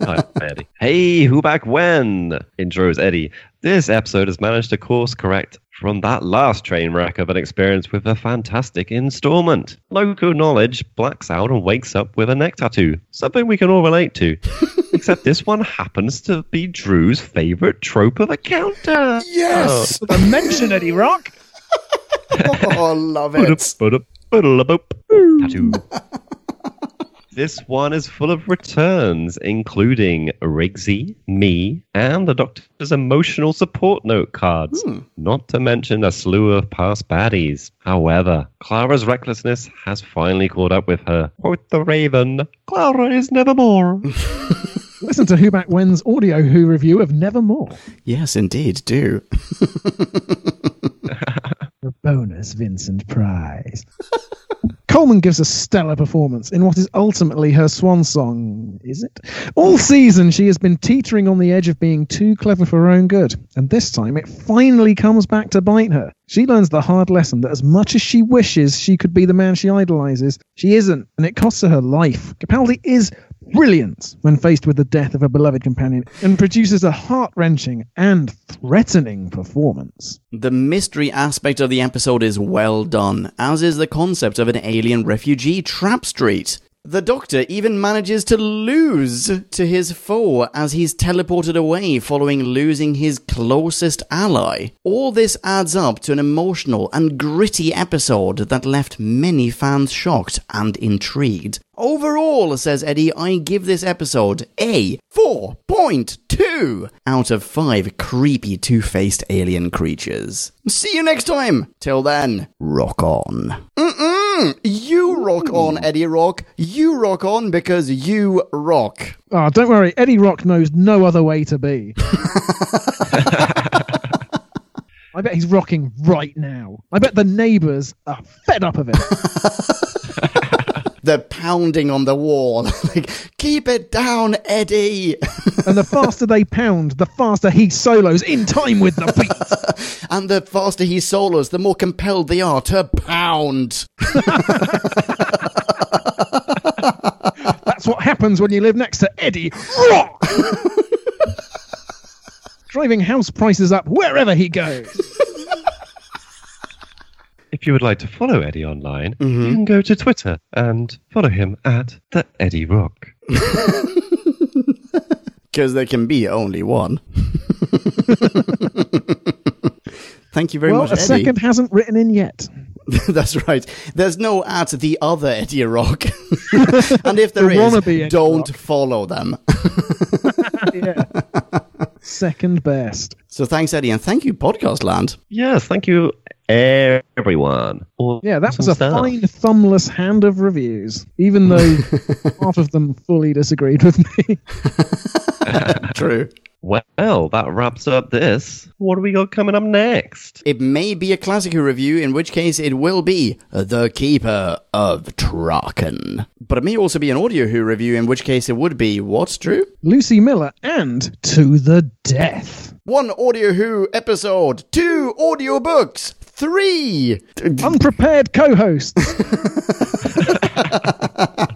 Hi, Eddie. Hey, who back when? Intros Eddie. This episode has managed to course correct from that last train wreck of an experience with a fantastic installment. Local knowledge blacks out and wakes up with a neck tattoo, something we can all relate to. (laughs) Except this one happens to be Drew's favourite trope of a counter.
Yes! Oh. (laughs) (laughs)
Oh, I mention Eddie Rock.
Oh, love it.
Tattoo. This one is full of returns, including Rigsy, me, and the Doctor's emotional support note cards, hmm. not to mention a slew of past baddies. However, Clara's recklessness has finally caught up with her. Quote the Raven, Clara is nevermore. (laughs)
Listen to Who Back When's audio Who review of Nevermore.
Yes, indeed, do. (laughs)
The bonus Vincent Price. (laughs) Coleman gives a stellar performance in what is ultimately her swan song, is it? All season, she has been teetering on the edge of being too clever for her own good, and this time it finally comes back to bite her. She learns the hard lesson that as much as she wishes she could be the man she idolizes, she isn't, and it costs her her life. Capaldi is brilliant when faced with the death of a beloved companion and produces a heart wrenching and threatening performance.
The mystery aspect of the episode is well done, as is the concept of an alien refugee trap street. The Doctor even manages to lose to his foe as he's teleported away following losing his closest ally. All this adds up to an emotional and gritty episode that left many fans shocked and intrigued. Overall, says Eddie, I give this episode a 4.2 out of 5 creepy two faced alien creatures. See you next time! Till then, rock on. Mm-mm! Hmm, you rock on, Eddie Rock. You rock on because you rock.
Oh, don't worry, Eddie Rock knows no other way to be. (laughs) I bet he's rocking right now. I bet the neighbours are fed up of it. (laughs)
They're pounding on the wall. (laughs) like, keep it down, Eddie! (laughs)
and the faster they pound, the faster he solos in time with the (laughs) beat.
and the faster he solos, the more compelled they are to pound.
That's what happens when you live next to Eddie Rock. Driving house prices up wherever he goes.
If you would like to follow Eddie online, you mm-hmm. can go to Twitter and follow him at the Eddie Rock. (laughs)
Because there can be only one. (laughs) Thank you very
well,
much,
a
Eddie.
second hasn't written in yet. (laughs)
That's right. There's no at the other Eddie Rock. and if there
The
is, don't
Rock.
follow them.
yeah. Second best.
So thanks, Eddie, and thank you, Podcast Land.
Yes, thank you, everyone.
Yeah, that was a
stuff.
fine thumbless hand of reviews, even though (laughs) half of them fully disagreed with me. (laughs)
True.
Well, that wraps up this. What do we got coming up next?
It may be a classic who review, in which case it will be The Keeper of Traken. But it may also be an audio Who review, in which case it would be what's true?
Lucie Miller and To the Death.
One audio Who episode, two audio books, three.
Unprepared co hosts. (laughs)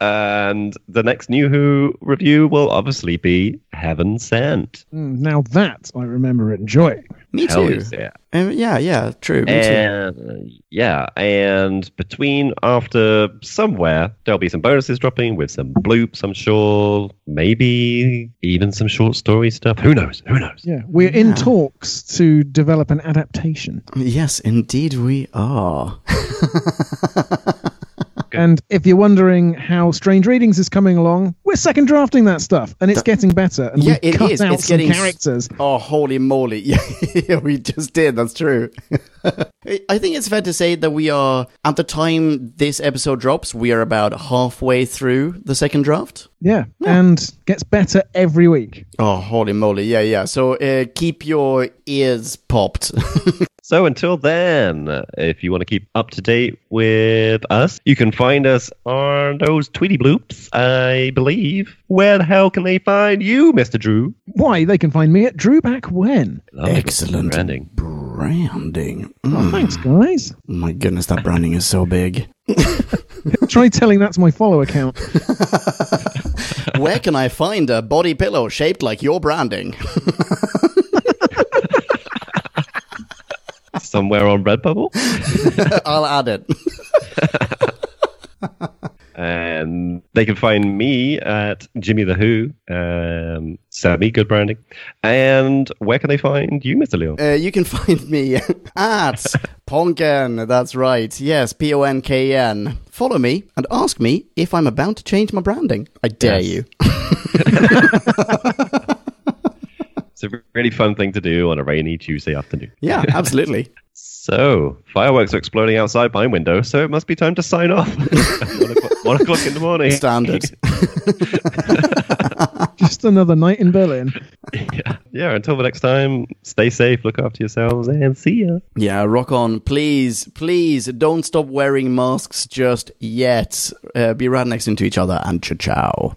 And the next New Who review will obviously be Heaven Sent.
now that I remember enjoying.
Me
Hell
too.
yeah.
Um, yeah, yeah, true. Me.
And yeah, and between after somewhere there'll be some bonuses dropping with some bloops, I'm sure. Maybe even some short story stuff. Who knows? Who knows?
Yeah, we're in talks to develop an adaptation.
Yes, indeed we are. (laughs)
And if you're wondering how Strange Readings is coming along, we're second drafting that stuff, and it's getting better. And
Yeah,
we
it
cut
is.
out
It's
some
getting
characters.
Oh, holy moly. (laughs) Yeah, we just did. That's true. (laughs) I think it's fair to say that we are, at the time this episode drops, we are about halfway through the second draft.
Yeah, and gets better every week.
Oh, holy moly. Yeah, yeah. So uh, keep your ears popped. (laughs)
So until then, if you want to keep up to date with us, you can find us on those Tweety Bloops, I believe. Where the hell can they find you, Mr. Drew?
Why, they can find me at Drew Back When.
Lovely
Excellent.
Branding.
branding.
Oh,
Mm.
thanks, guys.
My goodness, that branding is so big. (laughs) (laughs)
Try telling that to my follow account. (laughs)
Where can I find a body pillow shaped like your branding? (laughs)
somewhere on Redbubble.
I'll add it.
And they can find me at Jimmy the Who, um, Sammy, good branding. And where can they find you, Mr. Leo?
Uh, you can (laughs) find me at Ponken. That's right. Yes, P O N K N. Follow me and ask me if I'm about to change my branding. I dare
Yes.
you. (laughs) (laughs)
It's a really fun thing to do on a rainy Tuesday afternoon.
Yeah, (laughs) absolutely.
So, fireworks are exploding outside my window, so it must be time to sign off. (laughs) one, o'clock, one o'clock in the morning.
Standard. (laughs)
Just another night in Berlin.
yeah. yeah, until the next time, stay safe, look after yourselves, and see ya.
Yeah, rock on. Please, please don't stop wearing masks just yet. Uh, be right next to each other and ciao ciao.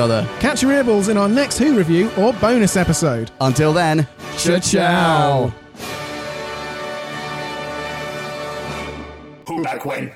Catch your earballs in our next Who review or bonus episode.
Until then,
Ciao.
Who back when?